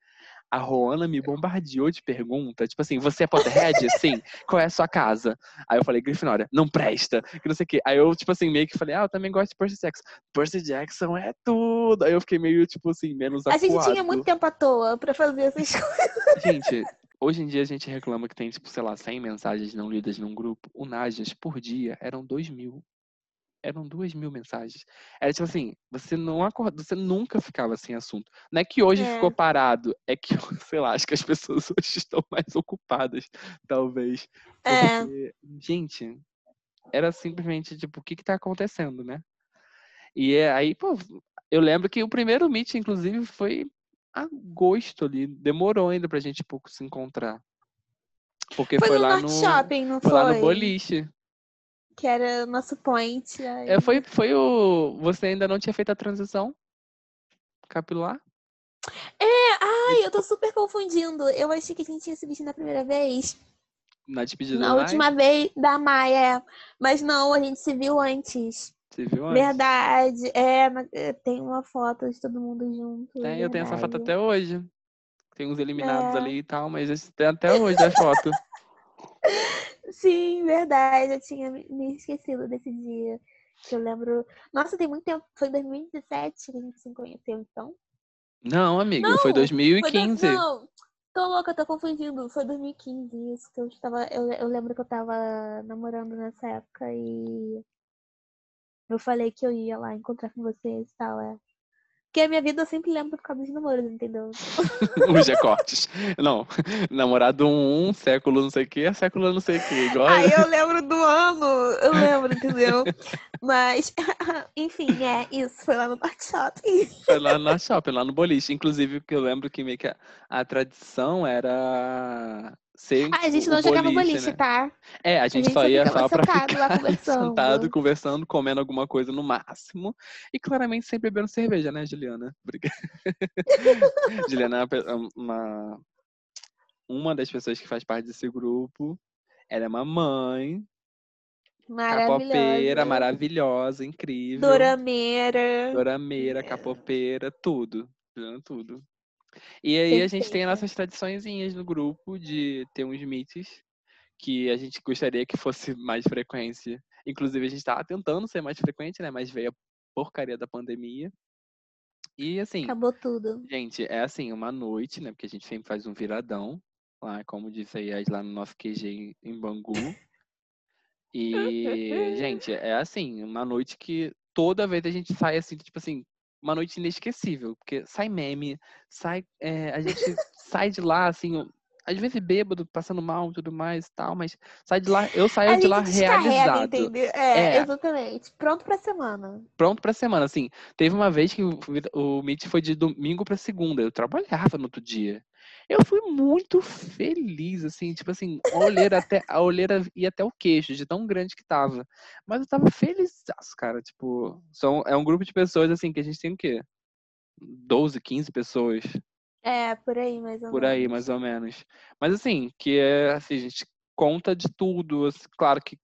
a Roana me bombardeou de pergunta, tipo assim, você é Potterhead? [LAUGHS] Sim. Qual é a sua casa? Aí eu falei, Grifinória, não presta, que não sei o quê. Aí eu, tipo assim, meio que falei, ah, eu também gosto de Percy Jackson. Percy Jackson é tudo. Aí eu fiquei meio, tipo assim, menos A gente tinha acuado. muito tempo à toa pra fazer essas [LAUGHS] coisas. Gente, hoje em dia a gente reclama que tem, tipo, sei lá, 100 mensagens não lidas num grupo. O Najas, por dia, eram 2 mil. Eram duas mil mensagens. Era tipo assim, você não acorda, você nunca ficava sem assunto. Não é que hoje É. ficou parado, é que, [LAUGHS] sei lá, acho que as pessoas [LAUGHS] hoje estão mais ocupadas, talvez. É. Porque, gente, era simplesmente, tipo, o que que tá acontecendo, né? E é aí, pô, eu lembro que o primeiro meet, inclusive, foi agosto ali. Demorou ainda pra gente pouco se encontrar. Porque Foi, foi, no lá no. Shopping, não Foi foi? lá no boliche. Que era o nosso point. aí- É, foi, foi o. Você ainda não tinha feito a transição capilar? Ai, eu tô super confundindo. Eu achei que a gente tinha se visto na primeira vez. Na despedida Na última vez da Maia. Mas não, a gente se viu antes. Você viu antes? Verdade. É, é, tem uma foto de todo mundo junto. É, eu tenho essa foto verdade. até hoje. Tem uns eliminados É. ali e tal, mas tem até hoje a foto. [LAUGHS] Sim, verdade. Eu tinha me esquecido desse dia. Que eu lembro. Nossa, tem muito tempo. Foi em 2017 que a gente se conheceu, então. Não, amiga, foi Não, Foi do- 2015. Não, tô louca, tô confundindo. Foi 2015, isso que eu estava. Eu, eu lembro que eu tava namorando nessa época e eu falei que eu ia lá encontrar com vocês e tal, é. Porque a minha vida eu sempre lembro por causa dos namoros, entendeu? [LAUGHS] Os recortes. Não, namorado um, um, século não sei o que, século não sei o que. Igual. Aí eu lembro do ano, eu lembro, entendeu? Mas, [LAUGHS] enfim, é isso. Foi lá no Park Shopping. Foi lá na shopping, lá no boliche. Inclusive, porque eu lembro que meio que a, a tradição era ser. Ah, a gente não jogava boliche, boliche, né? tá? É, a gente, gente só ia só pra sentado lá ficar [LAUGHS] conversando. sentado, conversando, comendo alguma coisa no máximo. E claramente sempre bebendo cerveja, né, Juliana? Obrigada. [LAUGHS] Juliana é uma pe- uma, uma das pessoas que faz parte desse grupo. Ela é uma mãe, capopeira, Maravilhosa. maravilhosa, incrível. Dorameira. Dorameira, É. capopeira, tudo. Juliana, tudo. E aí a gente tem nossas tradiçõezinhas no grupo de ter uns meets que a gente gostaria que fosse mais frequência. Inclusive, a gente estava tentando ser mais frequente, né? Mas veio a porcaria da pandemia. E assim, Acabou tudo. gente, é assim, uma noite, né? Porque a gente sempre faz um viradão. Lá, como disse aí, lá no nosso QG em Bangu. E, gente, é assim, uma noite que toda vez a gente sai assim, tipo assim, uma noite inesquecível, porque sai meme, sai, é, a gente sai de lá, assim, às vezes bêbado, passando mal e tudo mais e tal, mas sai de lá, eu saio a de lá realizado, entendeu? É, É. exatamente. Pronto pra semana. pronto pra semana, assim. Teve uma vez que o, o Meet foi de domingo pra segunda, eu trabalhava no outro dia. Eu fui muito feliz, assim, tipo assim, a olheira até a olheira ia até o queixo, de tão grande que tava. Mas eu tava feliz, cara, tipo, são, é um grupo de pessoas assim que a gente tem o quê? 12, 15 pessoas É, por aí, mais ou por aí, menos. mais ou menos. Mas assim, que é assim, a gente conta de tudo, assim, claro que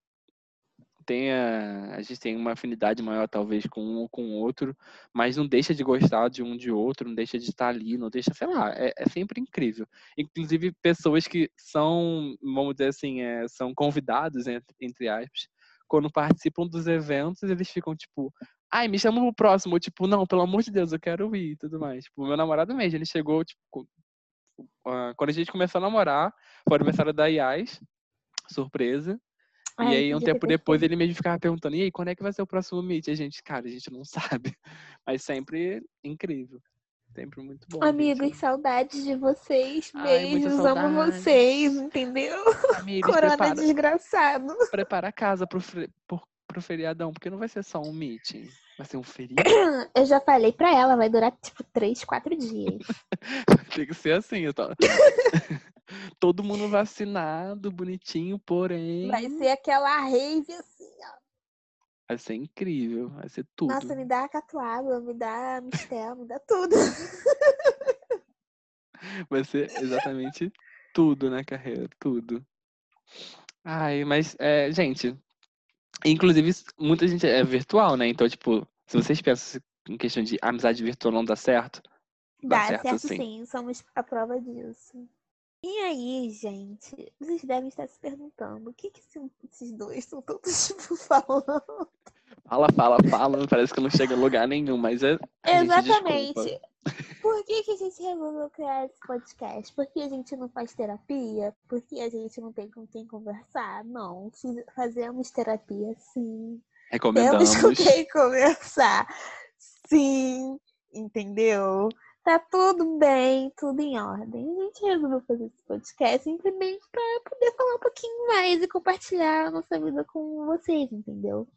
tem a, a gente tem uma afinidade maior talvez com um ou com o outro, mas não deixa de gostar de um de outro, não deixa de estar ali, não deixa, sei lá, é, é sempre incrível. Inclusive pessoas que são, vamos dizer assim, é, são convidados entre, entre aspas, quando participam dos eventos, eles ficam tipo, ai, me chama pro próximo, tipo, não, pelo amor de Deus, eu quero ir e tudo mais. Tipo, meu namorado mesmo, ele chegou, tipo, uh, quando a gente começou a namorar, foi o aniversário da Yas, surpresa. Ai, e aí, um tempo depois, ele mesmo ficava perguntando, e aí, quando é que vai ser o próximo Meet? E a gente, cara, a gente não [LAUGHS] sabe. Mas sempre incrível. Sempre muito bom. Amigos, gente. saudades de vocês. Ai, Beijos, amo saudade. vocês, entendeu? [LAUGHS] Amigos, Corona prepara, desgraçado. prepara a casa pro, pro, pro feriadão, porque não vai ser só um meeting. Vai ser um feriado. [COUGHS] Eu já falei pra ela, vai durar tipo três, quatro dias. [LAUGHS] Tem que ser assim. [LAUGHS] Todo mundo vacinado, bonitinho, porém. Vai ser aquela rave assim, ó. Vai ser incrível, vai ser tudo. Nossa, me dá catuaba, me dá mistel, me dá tudo. [LAUGHS] Vai ser exatamente tudo na carreira, tudo. Ai, mas, é, gente, inclusive, muita gente é virtual, né? Então, tipo, se vocês pensam em questão de amizade virtual não dá certo, Dá Dá certo, certo, sim. sim, somos a prova disso. E aí, gente, vocês devem estar se perguntando o que, que esse- esses dois estão todos tipo, [LAUGHS] falando. Fala, fala, fala, parece que não chega a lugar nenhum, mas é. Exatamente. Por que, que a gente resolveu criar esse podcast? Porque a gente não faz terapia? Porque a gente não tem com quem conversar? Não. Fazemos terapia, sim. Recomendamos. Temos com quem conversar. Sim. Entendeu? Tá tudo bem, tudo em ordem. A gente resolveu fazer esse podcast simplesmente para poder falar um pouquinho mais e compartilhar a nossa vida com vocês, entendeu?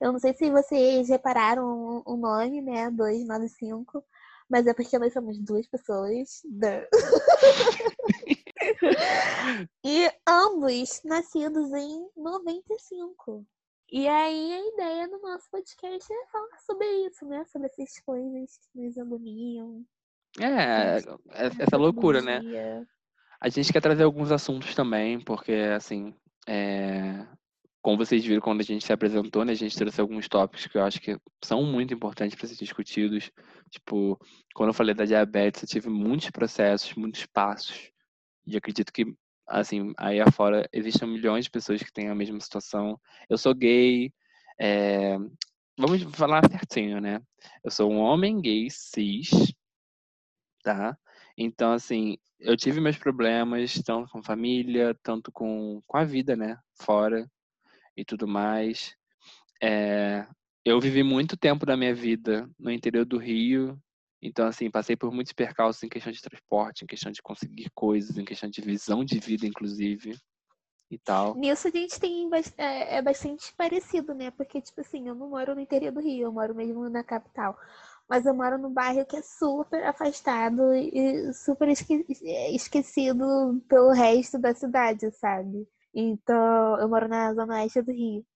Eu não sei se vocês repararam o- nome, né? 295. Mas é porque nós somos duas pessoas. Duh. [LAUGHS] e ambos nascidos em 95. E aí a ideia do nosso podcast é falar sobre isso, né? Sobre essas coisas que nos agoniam. É, é- essa loucura, né? A gente quer trazer alguns assuntos também, porque, assim, é, como vocês viram quando a gente se apresentou, né, a gente trouxe alguns tópicos que eu acho que são muito importantes para ser discutidos. Tipo, quando eu falei da diabetes, eu tive muitos processos, muitos passos. E acredito que, assim, aí afora existem milhões de pessoas que têm a mesma situação. Eu sou gay, é, vamos falar certinho, né? Eu sou um homem gay cis, tá? Então, assim, eu tive meus problemas, tanto com família, tanto com, com a vida, né? Fora e tudo mais. É, eu vivi muito tempo da minha vida no interior do Rio. Então, assim, passei por muitos percalços em questão de transporte, em questão de conseguir coisas, em questão de visão de vida, inclusive, e tal. Nisso a gente tem é, é bastante parecido, né? Porque, tipo assim, eu não moro no interior do Rio, eu moro mesmo na capital. Mas eu moro num bairro que é super afastado e super esque- esquecido pelo resto da cidade, sabe? Então, eu moro na zona oeste do Rio.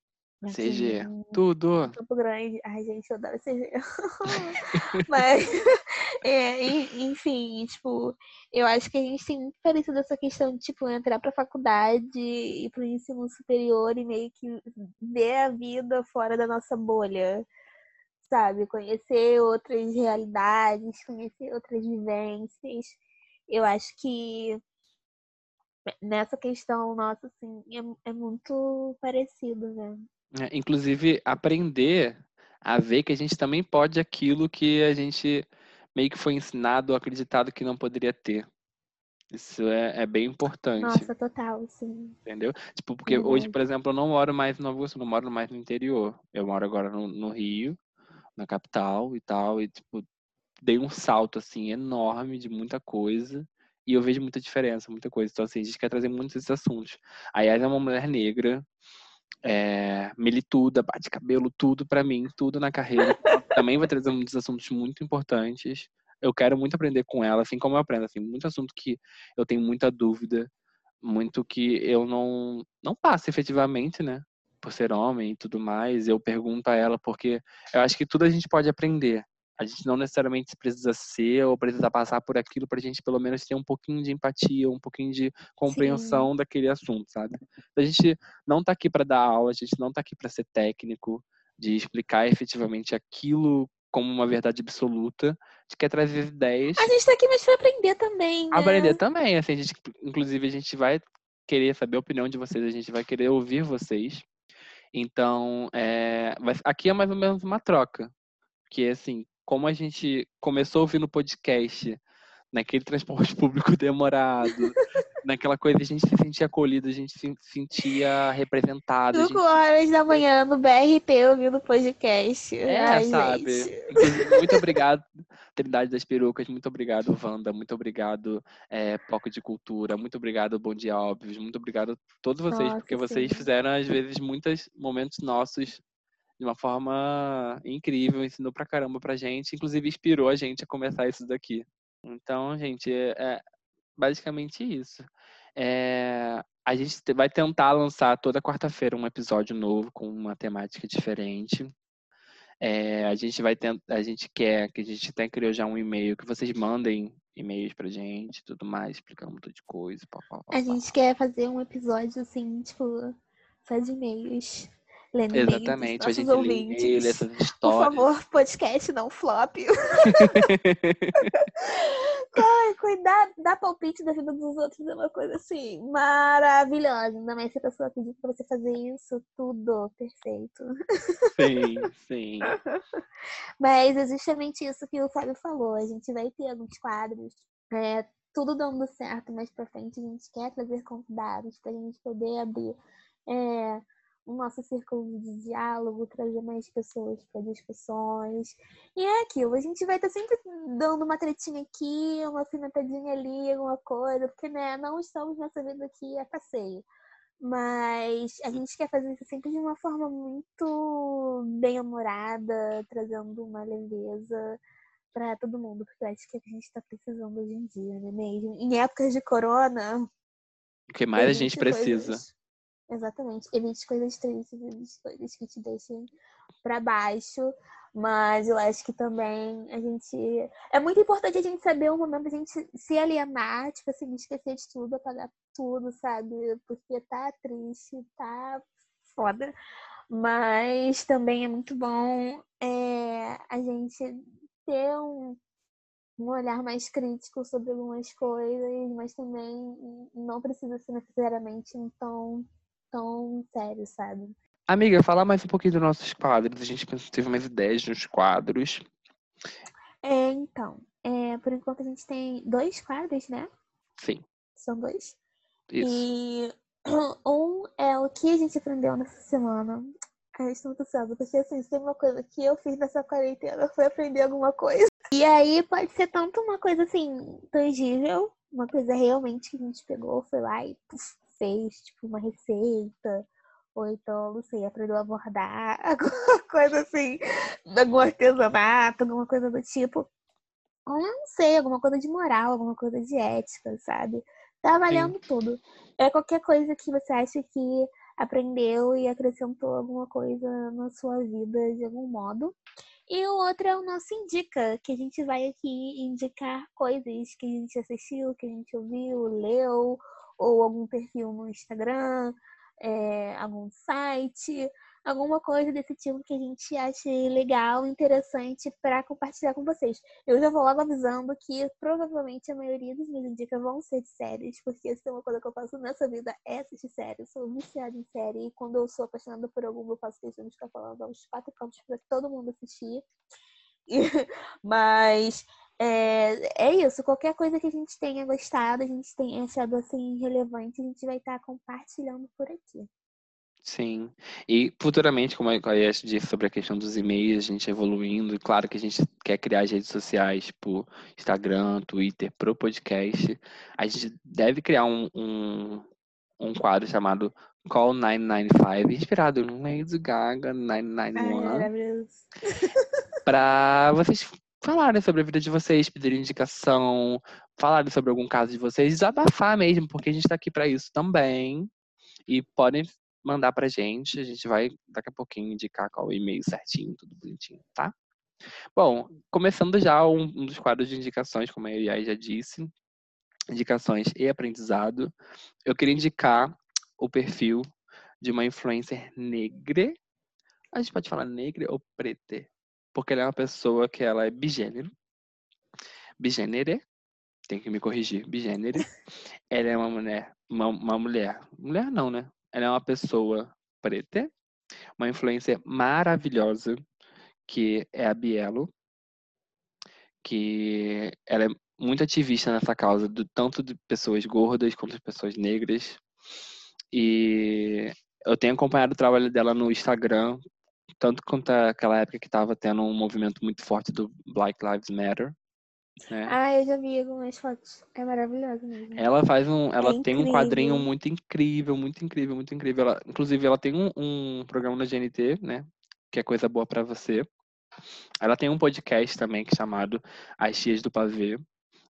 CG, tudo. Campo Grande. Ai, gente, eu adoro CG. [LAUGHS] Mas, [LAUGHS] é, en- enfim, tipo, eu acho que a gente tem muito parecido essa questão de, tipo, entrar pra faculdade e pro ensino superior e meio que ver a vida fora da nossa bolha, sabe? Conhecer outras realidades, conhecer outras vivências. Eu acho que nessa questão nossa, assim, é, é muito parecido, né? É, inclusive, aprender a ver que a gente também pode aquilo que a gente meio que foi ensinado ou acreditado que não poderia ter. Isso é, é bem importante, Nossa, total, sim. entendeu? Tipo, porque hoje, por exemplo, eu não moro mais no Iguaçu, não moro mais no interior. Eu moro agora no, no Rio, na capital e tal, e tipo, dei um salto assim enorme de muita coisa. E eu vejo muita diferença, muita coisa. Então, assim, a gente quer trazer muitos esses assuntos. A Yas é uma mulher negra, é, milituda, bate cabelo, tudo pra mim, tudo na carreira. Também vai trazer muitos assuntos muito importantes. Eu quero muito aprender com ela, assim como eu aprendo, assim, muito assunto que eu tenho muita dúvida, muito que eu não não passo efetivamente, né? Por ser homem e tudo mais, eu pergunto a ela porque eu acho que tudo a gente pode aprender. A gente não necessariamente precisa ser ou precisa passar por aquilo pra gente pelo menos ter um pouquinho de empatia, um pouquinho de compreensão daquele assunto, sabe? A gente não tá aqui para dar aula, a gente não tá aqui para ser técnico, de explicar efetivamente aquilo como uma verdade absoluta, a gente quer trazer ideias, A gente tá aqui mais pra aprender também, né? aprender também, assim, a gente, inclusive a gente vai querer saber a opinião de vocês, a gente vai querer ouvir vocês. Então, é, aqui é mais ou menos uma troca, que é assim, como a gente começou ouvindo podcast naquele transporte [LAUGHS] público demorado, naquela coisa a gente se sentia acolhido, a gente se sentia representado. 5 gente... horas da manhã no BRT ouvindo podcast. É, Ai, sabe? [LAUGHS] muito obrigado, Trindade das Perucas, muito obrigado, Wanda, muito obrigado, é, Poco de Cultura, muito obrigado, Bom Dia Óbvios, muito obrigado a todos vocês, Nossa, porque vocês sim. fizeram, às vezes, muitos momentos nossos de uma forma incrível, ensinou pra caramba pra gente, inclusive inspirou a gente a começar isso daqui. Então, gente, é, é basicamente isso. É, a gente vai tentar lançar toda quarta-feira um episódio novo com uma temática diferente. É, a gente vai tentar, a gente quer que a gente até criou já um e-mail que vocês mandem e-mails pra gente, tudo mais, explicando um monte de coisa. Pá, pá, pá, a gente quer fazer um episódio assim, tipo, só de e-mails. Lendo Exatamente, a gente ouvintes. lê e-mail, essas histórias. Por favor, podcast não flop. [LAUGHS] [LAUGHS] [LAUGHS] Ai, cuidar, dar palpite da vida dos outros é uma coisa assim maravilhosa. Ainda mais se a pessoa pedir pra você fazer isso, tudo perfeito. Sim, sim. [LAUGHS] Mas é justamente isso que o Fábio falou. A gente vai ter alguns quadros, é, tudo dando certo mais pra frente. A gente quer trazer convidados pra gente poder abrir. É, o nosso círculo de diálogo, trazer mais pessoas para discussões. E é aquilo, a gente vai estar sempre dando uma tretinha aqui, uma finatadinha ali, alguma coisa, porque né, não estamos nessa vida aqui a passeio. Mas a gente quer fazer isso sempre de uma forma muito bem-humorada, trazendo uma leveza para todo mundo, porque eu acho que é a gente está precisando hoje em dia, né mesmo? Em épocas de corona. O que mais a gente precisa? Coisas Exatamente. Evite coisas tristes, evite coisas que te deixem para baixo. Mas eu acho que também a gente. É muito importante a gente saber o momento a gente se alienar, tipo assim, esquecer de tudo, apagar tudo, sabe? Porque tá triste, tá foda. Mas também é muito bom é, a gente ter um, um olhar mais crítico sobre algumas coisas, mas também não precisa ser necessariamente um tom tão sério, sabe? Amiga, fala mais um pouquinho dos nossos quadros. A gente teve umas ideias nos quadros. É, então, é, por enquanto a gente tem dois quadros, né? Sim. São dois. Isso. E [CLEARS THROAT] um é o que a gente aprendeu nessa semana. Eu estou muito ansiosa, porque assim, se tem uma coisa que eu fiz nessa quarentena foi aprender alguma coisa. E aí pode ser tanto uma coisa assim, tangível, uma coisa realmente que a gente pegou, foi lá e puf, fez, tipo, uma receita, ou então, não sei, aprendeu a bordar, [LAUGHS] alguma coisa assim, algum artesanato, alguma coisa do tipo. Ou não sei, alguma coisa de moral, alguma coisa de ética, sabe? Tá valendo Sim. tudo. É qualquer coisa que você acha que aprendeu e acrescentou alguma coisa na sua vida de algum modo. E o outro é o nosso Indica, que a gente vai aqui indicar coisas que a gente assistiu, que a gente ouviu, leu, ou algum perfil no Instagram, é, algum site, alguma coisa desse tipo que a gente ache legal, interessante para compartilhar com vocês. Eu já vou logo avisando que provavelmente a maioria dos meus dicas vão ser de séries, porque se tem uma coisa que eu faço nessa vida é assistir séries. Sou viciada em série e quando eu sou apaixonada por alguma, eu faço questão de ficar falando aos quatro cantos para todo mundo assistir. [LAUGHS] Mas é, é isso, qualquer coisa que a gente tenha gostado, a gente tenha achado assim relevante, a gente vai estar compartilhando por aqui. Sim. E futuramente, como a Yas disse sobre a questão dos e-mails, a gente evoluindo, e claro que a gente quer criar as redes sociais, tipo Instagram, Twitter, pro podcast, a gente deve criar um, um, um quadro chamado Call 995, inspirado no Lady Gaga 991. Para vocês falarem sobre a vida de vocês, pedirem indicação, falarem sobre algum caso de vocês, desabafar mesmo, porque a gente está aqui para isso também. E podem mandar pra gente, a gente vai daqui a pouquinho indicar qual o e-mail certinho, tudo bonitinho, tá? Bom, começando já um, um dos quadros de indicações, como a Yai já disse, indicações e aprendizado, eu queria indicar o perfil de uma influencer negra. A gente pode falar negra ou preta? Porque ela é uma pessoa que ela é bigênero. Bigênere. Tem que me corrigir. Bigênere. [LAUGHS] ela é uma mulher, uma, uma mulher. Mulher não, né? Ela é uma pessoa preta, uma influência maravilhosa, que é a Bielo, que ela é muito ativista nessa causa, do tanto de pessoas gordas quanto de pessoas negras. E eu tenho acompanhado o trabalho dela no Instagram, tanto quanto aquela época que estava tendo um movimento muito forte do Black Lives Matter. Né? Ah, eu já vi algumas fotos. É maravilhosa mesmo. Ela faz um, ela É tem um quadrinho muito incrível, muito incrível, muito incrível. Ela, inclusive, ela tem um, um programa na GNT, né? Que é coisa boa pra você. Ela tem um podcast também que é chamado As Tias do Pavê.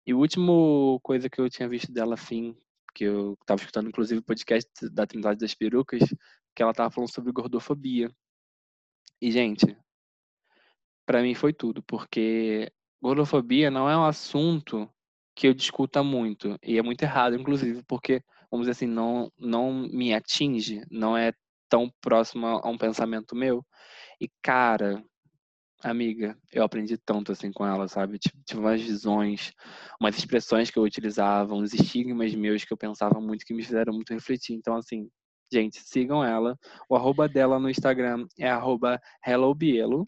E o último coisa que eu tinha visto dela, assim, que eu tava escutando, inclusive, o podcast da Trindade das Perucas, que ela tava falando sobre gordofobia. E, gente, pra mim foi tudo, porque gordofobia não é um assunto que eu discuta muito, e é muito errado, inclusive, porque, vamos dizer assim, não, não me atinge, não é tão próximo a um pensamento meu. E, cara, amiga, eu aprendi tanto assim com ela, sabe? Tive umas visões, umas expressões que eu utilizava, uns estigmas meus que eu pensava muito, que me fizeram muito refletir. Então, assim, gente, sigam ela. O arroba dela no Instagram é arroba hellobielo,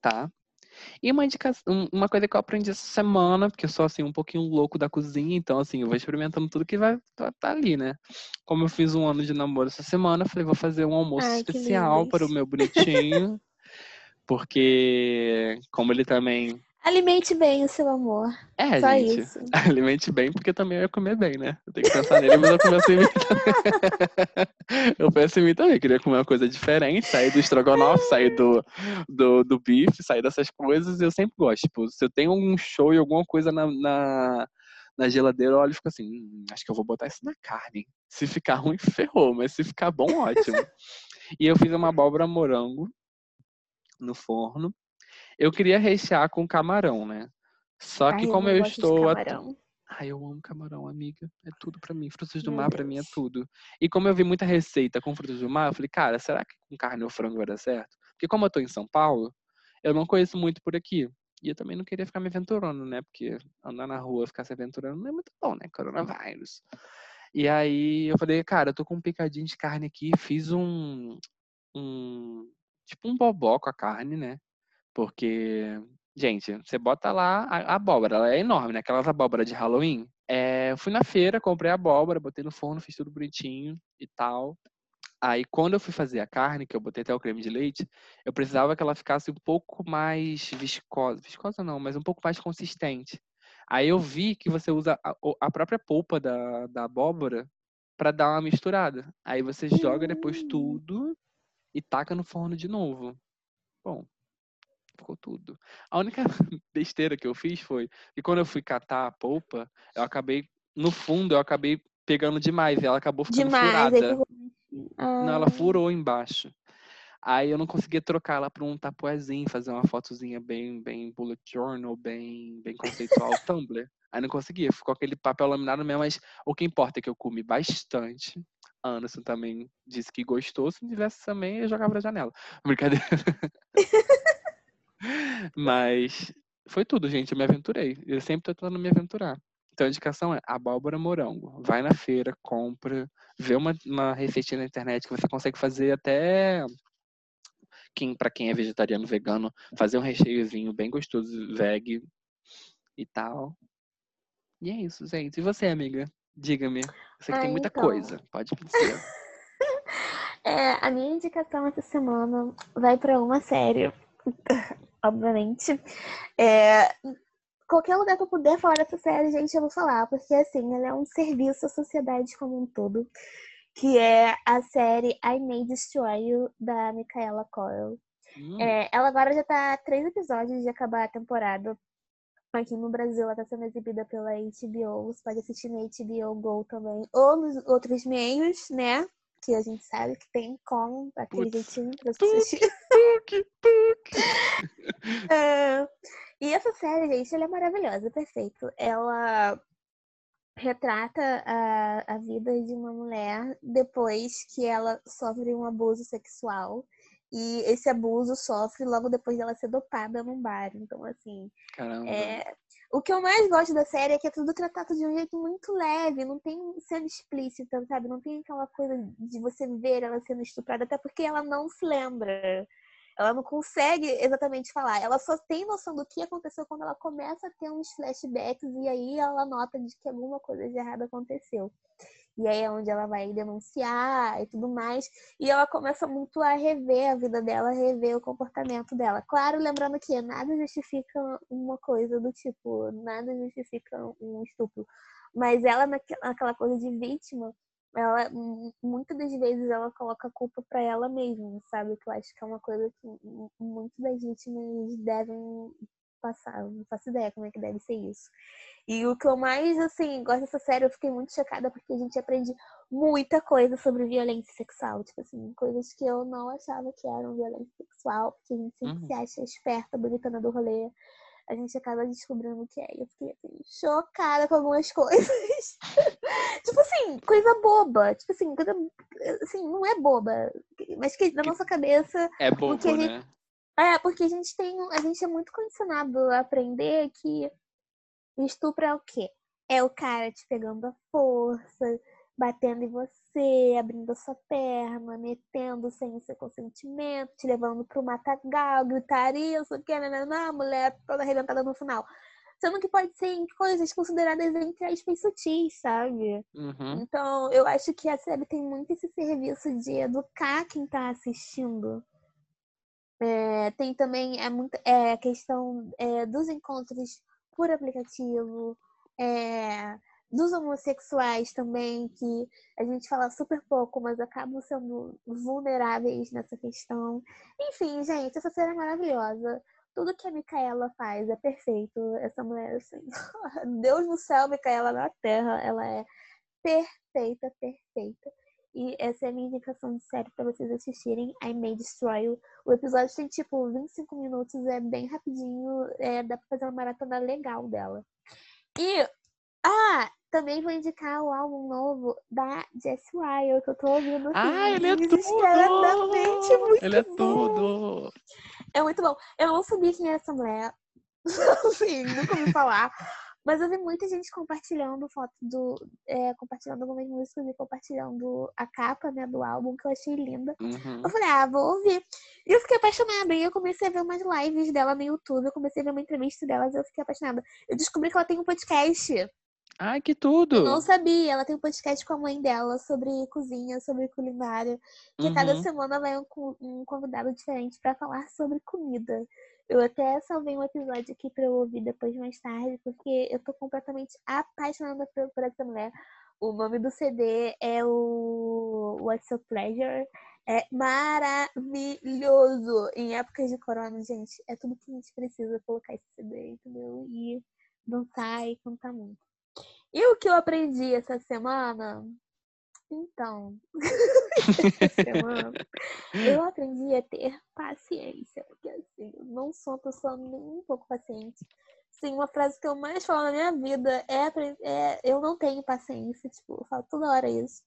tá? E uma indicação, uma coisa que eu aprendi essa semana, porque eu sou assim um pouquinho louco da cozinha, então assim, eu vou experimentando tudo que vai estar tá ali, né? Como eu fiz um ano de namoro essa semana, eu falei, vou fazer um almoço Ai, especial para o meu bonitinho. porque como ele também Alimente bem o seu amor. é, Só gente, isso. [LAUGHS] alimente bem, porque também eu ia comer bem, né? Eu tenho que pensar nele, mas eu começo em mim também. [LAUGHS] eu penso em mim também, queria comer uma coisa diferente, sair do estrogonofe, sair do, do, do bife, sair dessas coisas, eu sempre gosto. Tipo, se eu tenho um show e alguma coisa na, na, na geladeira, eu olho e fico assim, hum, acho que eu vou botar isso na carne. Se ficar ruim, ferrou, mas se ficar bom, ótimo. e eu fiz uma abóbora morango no forno. Eu queria rechear com camarão, né? Só que Ai, como eu de estou. Ai, eu amo camarão, amiga. É tudo pra mim. Frutos do Meu mar pra mim é tudo. E como eu vi muita receita com frutos do mar, eu falei, cara, será que com carne ou frango vai dar certo? Porque como eu tô em São Paulo, eu não conheço muito por aqui. E eu também não queria ficar me aventurando, né? Porque andar na rua, ficar se aventurando não é muito bom, né? Coronavírus. E aí eu falei, cara, eu tô com um picadinho de carne aqui, fiz um, um tipo um bobó com a carne, né? Porque, gente, você bota lá a, abóbora, ela é enorme, né? Aquelas abóboras de Halloween. É, eu fui na feira, comprei a abóbora, botei no forno, fiz tudo bonitinho e tal. Aí, quando eu fui fazer a carne, que eu botei até o creme de leite, eu precisava que ela ficasse um pouco mais viscosa. Viscosa não, mas um pouco mais consistente. Aí eu vi que você usa a própria polpa da, da abóbora para dar uma misturada. Aí você joga depois Hum. tudo e taca no forno de novo. Bom, ficou tudo. A única [LAUGHS] besteira que eu fiz foi que quando eu fui catar a polpa, eu acabei, no fundo, eu acabei pegando demais e ela acabou ficando Demais. furada. Aí ficou... Não, ela Ah, furou embaixo. Aí eu não conseguia trocar ela para um tapuezinho, fazer uma fotozinha bem, bem bullet journal, bem, bem conceitual Tumblr. Aí não conseguia, ficou aquele papel laminado mesmo, mas o que importa é que eu comi bastante. A Anderson também disse que gostou, se não tivesse também eu jogava da janela. Brincadeira. [LAUGHS] mas foi tudo, gente, eu me aventurei. Eu sempre tô tentando me aventurar. Então a indicação é abóbora morango. Vai na feira, compra, vê uma, uma receitinha na internet que você consegue fazer até quem para quem é vegetariano, vegano, fazer um recheiozinho bem gostoso, veg e tal. E é isso, gente. E você, amiga? Diga-me. Você que Ah, tem muita então. coisa. Pode dizer. [LAUGHS] É, a minha indicação essa semana vai pra uma série, obviamente. É, qualquer lugar que eu puder falar dessa série, gente, eu vou falar, porque assim, ela é um serviço à sociedade como um todo, que é a série I May Destroy You, da Micaela Coel. Hum, É, ela agora já tá a três episódios de acabar a temporada. Aqui no Brasil, ela tá sendo exibida pela HBO. Você pode assistir na HBO Go também. Ou nos outros meios, né? Que a gente sabe que tem como, aquele jeitinho pra assistir. Puc, puc. [LAUGHS] É, E essa série, gente, ela é maravilhosa, perfeito. Ela retrata a, a vida de uma mulher depois que ela sofre um abuso sexual. E esse abuso sofre logo depois dela ser dopada num bar. Então, assim, Caramba. é, o que eu mais gosto da série é que é tudo tratado de um jeito muito leve, não tem cena explícita, sabe? Não tem aquela coisa de você ver ela sendo estuprada, até porque ela não se lembra. Ela não consegue exatamente falar. Ela só tem noção do que aconteceu quando ela começa a ter uns flashbacks e aí ela nota de que alguma coisa de errado aconteceu. E aí é onde ela vai denunciar e tudo mais. E ela começa muito a rever a vida dela, rever o comportamento dela. Claro, lembrando que nada justifica uma coisa do tipo, nada justifica um estupro. Mas ela, naquela coisa de vítima, ela muitas das vezes ela coloca a culpa para ela mesma, sabe? Que eu acho que é uma coisa que muitas das vítimas devem passar. Não faço ideia como é que deve ser isso. E o que eu mais, assim, gosto dessa série, eu fiquei muito chocada porque a gente aprende muita coisa sobre violência sexual. Tipo assim, coisas que eu não achava que eram violência sexual, porque a gente sempre uhum. se acha esperta, bonitona do rolê. A gente acaba descobrindo o que é. E eu fiquei assim, chocada com algumas [LAUGHS] coisas. tipo assim, coisa boba. Tipo assim, coisa. Assim, não é boba. Mas que na nossa cabeça. É bobo, gente... né? É, porque a gente tem. A gente é muito condicionado a aprender que Estupro é o quê? É o cara te pegando a força, batendo em você, abrindo a sua perna, metendo sem o seu consentimento, te levando pro matagal, gritaria, isso que, a mulher toda arrebentada no final. Sendo que pode ser em coisas consideradas entre aspas sutis, sabe? Uhum. Então, eu acho que a série tem muito esse serviço de educar quem tá assistindo. É, tem também é, muito, é, a questão é, dos encontros por aplicativo, é, dos homossexuais também, que a gente fala super pouco, mas acabam sendo vulneráveis nessa questão. Enfim, gente, essa série é maravilhosa. Tudo que a Micaela faz é perfeito. Essa mulher, assim, [LAUGHS] Deus no céu, Micaela na terra, ela é perfeita, perfeita. E essa é a minha indicação de série para vocês assistirem, I May Destroy You. O episódio tem tipo 25 minutos, é bem rapidinho, é, dá pra fazer uma maratona legal dela. E, também vou indicar o álbum novo da Jess Ryle, que eu tô ouvindo assim, ah, ele é tudo! muito Ele é bom. tudo! É muito bom. Eu não sabia quem era essa mulher. [LAUGHS] Sim, nunca ouvi falar. Mas eu vi muita gente compartilhando foto do. É, compartilhando algumas músicas e compartilhando a capa, né, do álbum, que eu achei linda. Uhum. Eu falei, ah, vou ouvir. E eu fiquei apaixonada. E eu comecei a ver umas lives dela no YouTube. Eu comecei a ver uma entrevista delas e eu fiquei apaixonada. Eu descobri que ela tem um podcast. Ai, que tudo! Eu não sabia. Ela tem um podcast com a mãe dela sobre cozinha, sobre culinária. Que Uhum. cada semana vai um, um convidado diferente pra falar sobre comida. Eu até salvei um episódio aqui pra eu ouvir depois mais tarde, porque eu tô completamente apaixonada por, por essa mulher. O nome do CD é o What's Your Pleasure. É maravilhoso. Em épocas de corona, gente, é tudo que a gente precisa colocar esse CD, entendeu? E dançar e cantar muito. E o que eu aprendi essa semana? Então, [LAUGHS] essa semana eu aprendi a ter paciência, porque assim, eu não sou uma pessoa nem um pouco paciente. Sim, uma frase que eu mais falo na minha vida é, é eu não tenho paciência, tipo, eu falo toda hora isso.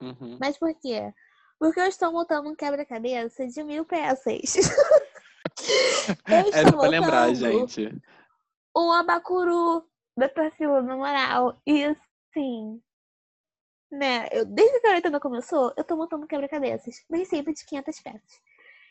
Uhum. Mas por quê? Porque eu estou montando um quebra-cabeça de mil peças. [LAUGHS] [LAUGHS] eu É estou só pra lembrar, gente. um abacuru da Tarsila, na moral. E assim, né? Eu, desde que a quarentena começou, eu tô montando quebra-cabeças. Bem sempre de 500 peças.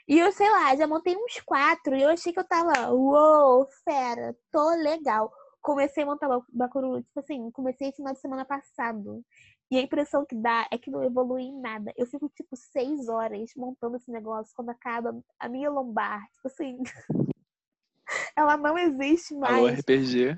E eu, sei lá, já montei uns quatro e eu achei que eu tava, uou, fera, tô legal. Comecei a montar ba- Bacuru, tipo assim, comecei final de semana passado. E a impressão que dá é que não evolui em nada. Eu fico, tipo, seis horas montando esse negócio quando acaba a minha lombar. Tipo assim, [LAUGHS] ela não existe mais Alô, RPG.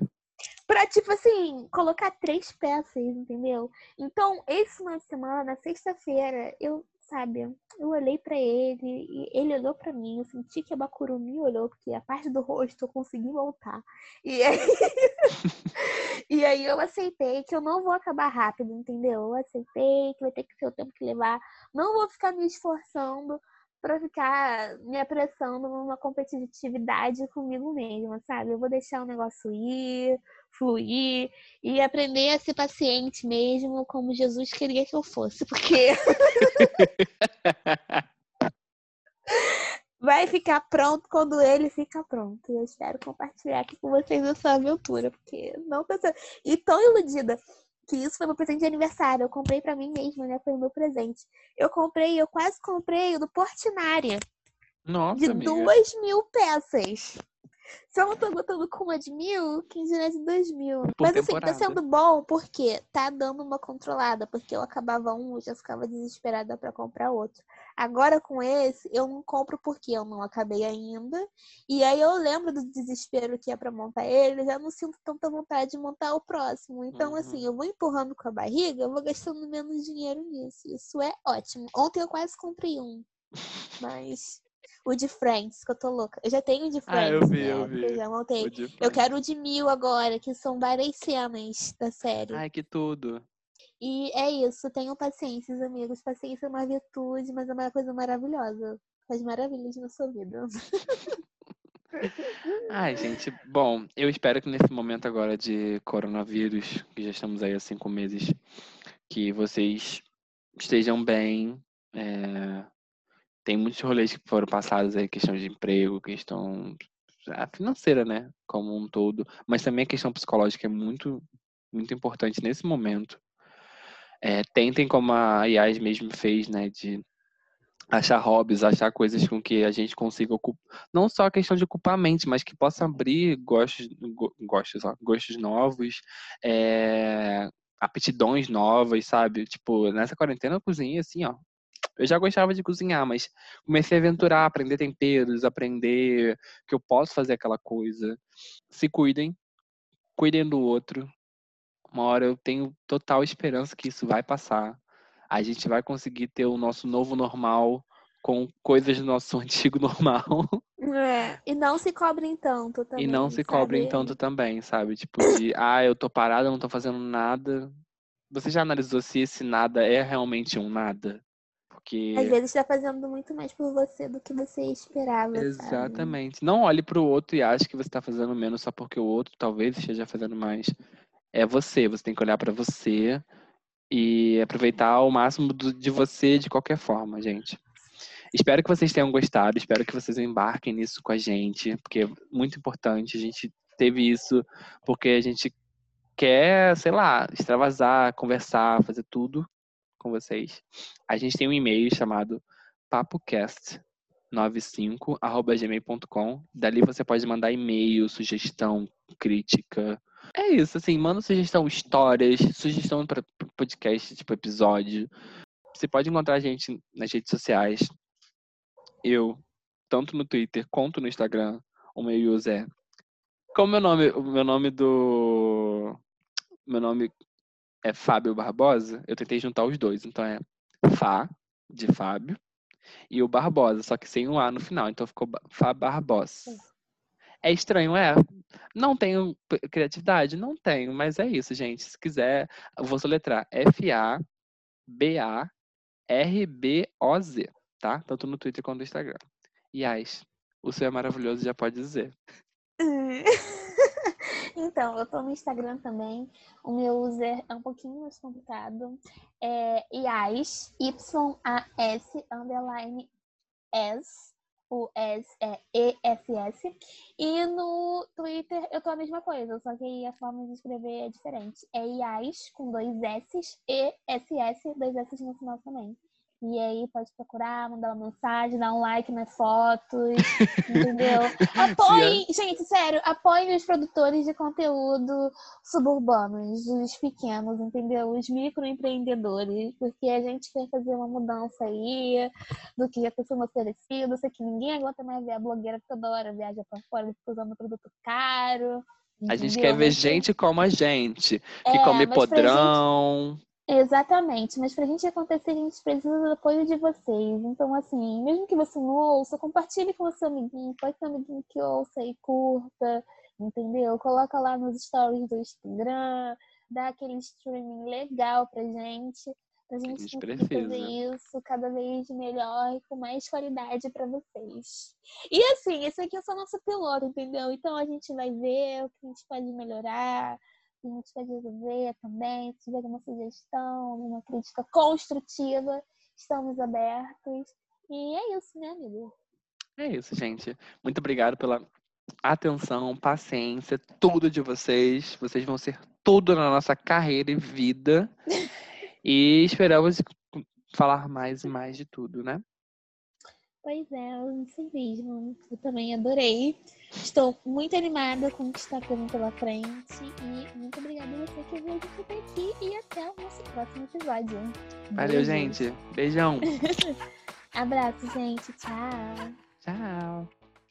Pra, tipo assim, colocar três peças, entendeu? Então, esse final de semana, na sexta-feira, eu, sabe, eu olhei pra ele e ele olhou pra mim, eu senti que a Bakuru me olhou, porque a parte do rosto eu consegui voltar. E aí, [LAUGHS] e aí eu aceitei que eu não vou acabar rápido, entendeu? Eu aceitei que vai ter que ser o tempo que levar. Não vou ficar me esforçando pra ficar me apressando numa competitividade comigo mesma, sabe? Eu vou deixar o negócio ir, fluir e aprender a ser paciente mesmo, como Jesus queria que eu fosse, porque [LAUGHS] vai ficar pronto quando ele fica pronto. E eu espero compartilhar aqui com vocês essa aventura, porque não sendo... E tão iludida que isso foi meu presente de aniversário. Eu comprei pra mim mesma, né? Foi o meu presente. Eu comprei, eu quase comprei o do Portinari. Nossa, de amiga. duas mil peças. Se eu não tô botando com uma de mil, quem dirá de dois mil. Por Mas assim, tá temporada. sendo bom porque tá dando uma controlada. Porque eu acabava um, eu já ficava desesperada pra comprar outro. Agora com esse, eu não compro porque eu não acabei ainda. E aí eu lembro do desespero que é pra montar ele, eu já não sinto tanta vontade de montar o próximo. Então, Uhum. assim, eu vou empurrando com a barriga, eu vou gastando menos dinheiro nisso. Isso é ótimo. Ontem eu quase comprei um. [LAUGHS] Mas o de Friends, que eu tô louca. Eu já tenho o de Ah, eu Friends, vi, né? eu vi. eu já montei. Eu Friends. quero o de mil agora, que são várias cenas da série. Ai, que tudo. E é isso, tenham paciência, amigos. Paciência é uma virtude, mas é uma coisa maravilhosa. Faz maravilhas na sua vida. [LAUGHS] Ai, gente, bom, eu espero que nesse momento agora de coronavírus, que já estamos aí há cinco meses, que vocês estejam bem. é, Tem muitos rolês que foram passados aí, questão de emprego, questão ah, financeira, né, como um todo, mas também a questão psicológica é muito, muito importante nesse momento. É, tentem, como a Yas mesmo fez, né, de achar hobbies, achar coisas com que a gente consiga ocupar, não só a questão de ocupar a mente, mas que possa abrir gostos, go- gostos, ó, gostos novos, é, aptidões novas, sabe? Tipo, nessa quarentena eu cozinhei assim, ó. Eu já gostava de cozinhar, mas comecei a aventurar, aprender temperos, aprender que eu posso fazer aquela coisa. Se cuidem, cuidem do outro. Uma hora eu tenho total esperança que isso vai passar. A gente vai conseguir ter o nosso novo normal com coisas do nosso [LAUGHS] antigo normal. É, e não se cobrem tanto também. e não se cobrem sabe? tanto também, sabe? Tipo de, ah, eu tô parada, não tô fazendo nada. Você já analisou se esse nada é realmente um nada? Porque Às vezes tá fazendo muito mais por você do que você esperava, sabe? Exatamente. Não olhe pro outro e ache que você tá fazendo menos só porque o outro talvez esteja fazendo mais. É você, você tem que olhar pra você e aproveitar o máximo do- de você de qualquer forma, gente. Espero que vocês tenham gostado, espero que vocês embarquem nisso com a gente, porque é muito importante. A gente teve isso porque a gente quer, sei lá, extravasar, conversar, fazer tudo com vocês. A gente tem um e-mail chamado papocast95@gmail.com. Dali você pode mandar e-mail, sugestão, crítica. É isso, assim, manda sugestão, histórias, sugestão para podcast, tipo episódio. Você pode encontrar a gente nas redes sociais. Eu, tanto no Twitter quanto no Instagram, o meu user é. Como meu nome, o meu nome do meu nome é Fábio Barbosa, eu tentei juntar os dois, então é Fá de Fábio e o Barbosa, só que sem um A no final, então ficou Fá Barbosa. É estranho, é? Não tenho criatividade? Não tenho, mas é isso, gente. Se quiser, eu vou soletrar F-A-B-A-R-B-O-Z, tá? Tanto no Twitter quanto no Instagram. Yas, o seu é maravilhoso, já pode dizer. [LAUGHS] Então, eu tô no Instagram também. O meu user é um pouquinho mais complicado. É IAS, Y-A-S, underline S. O S é E-S-S. E no Twitter eu tô a mesma coisa, só que aí a forma de escrever é diferente. É IAS com dois S e S-S, dois S no final também. E aí pode procurar, mandar uma mensagem, dar um like nas fotos, [LAUGHS] entendeu? Apoiem, gente, sério, apoiem os produtores de conteúdo suburbanos, os pequenos, entendeu? Os microempreendedores, porque a gente quer fazer uma mudança aí do que já está sendo oferecido. Eu sei que ninguém aguenta mais ver a blogueira toda hora viaja pra fora e fica usando produto caro. A gente entendeu? quer ver gente como a gente, que É, come podrão. Exatamente, mas pra gente acontecer, a gente precisa do apoio de vocês. Então, assim, mesmo que você não ouça, compartilhe com o seu amiguinho, pode ter um amiguinho que ouça e curta, entendeu? Coloca lá nos stories do Instagram, dá aquele streaming legal pra gente, pra gente, gente conseguir precisa. fazer isso cada vez melhor e com mais qualidade pra vocês. E assim, esse aqui é só nosso piloto, entendeu? Então a gente vai ver o que a gente pode melhorar a gente pode resolver também, se tiver alguma sugestão, alguma crítica construtiva, estamos abertos. E é isso, né, amigo? É isso, gente. Muito obrigado pela atenção, paciência, tudo de vocês. Vocês vão ser tudo na nossa carreira e vida. [LAUGHS] E esperamos falar mais e mais de tudo, né? Pois é, isso mesmo. Eu também adorei. Estou muito animada com o que está pelo pela frente. E muito obrigada a você que veio até aqui. E até o nosso próximo episódio. Valeu, gente. Beijão. [LAUGHS] Abraço, gente. Tchau. Tchau.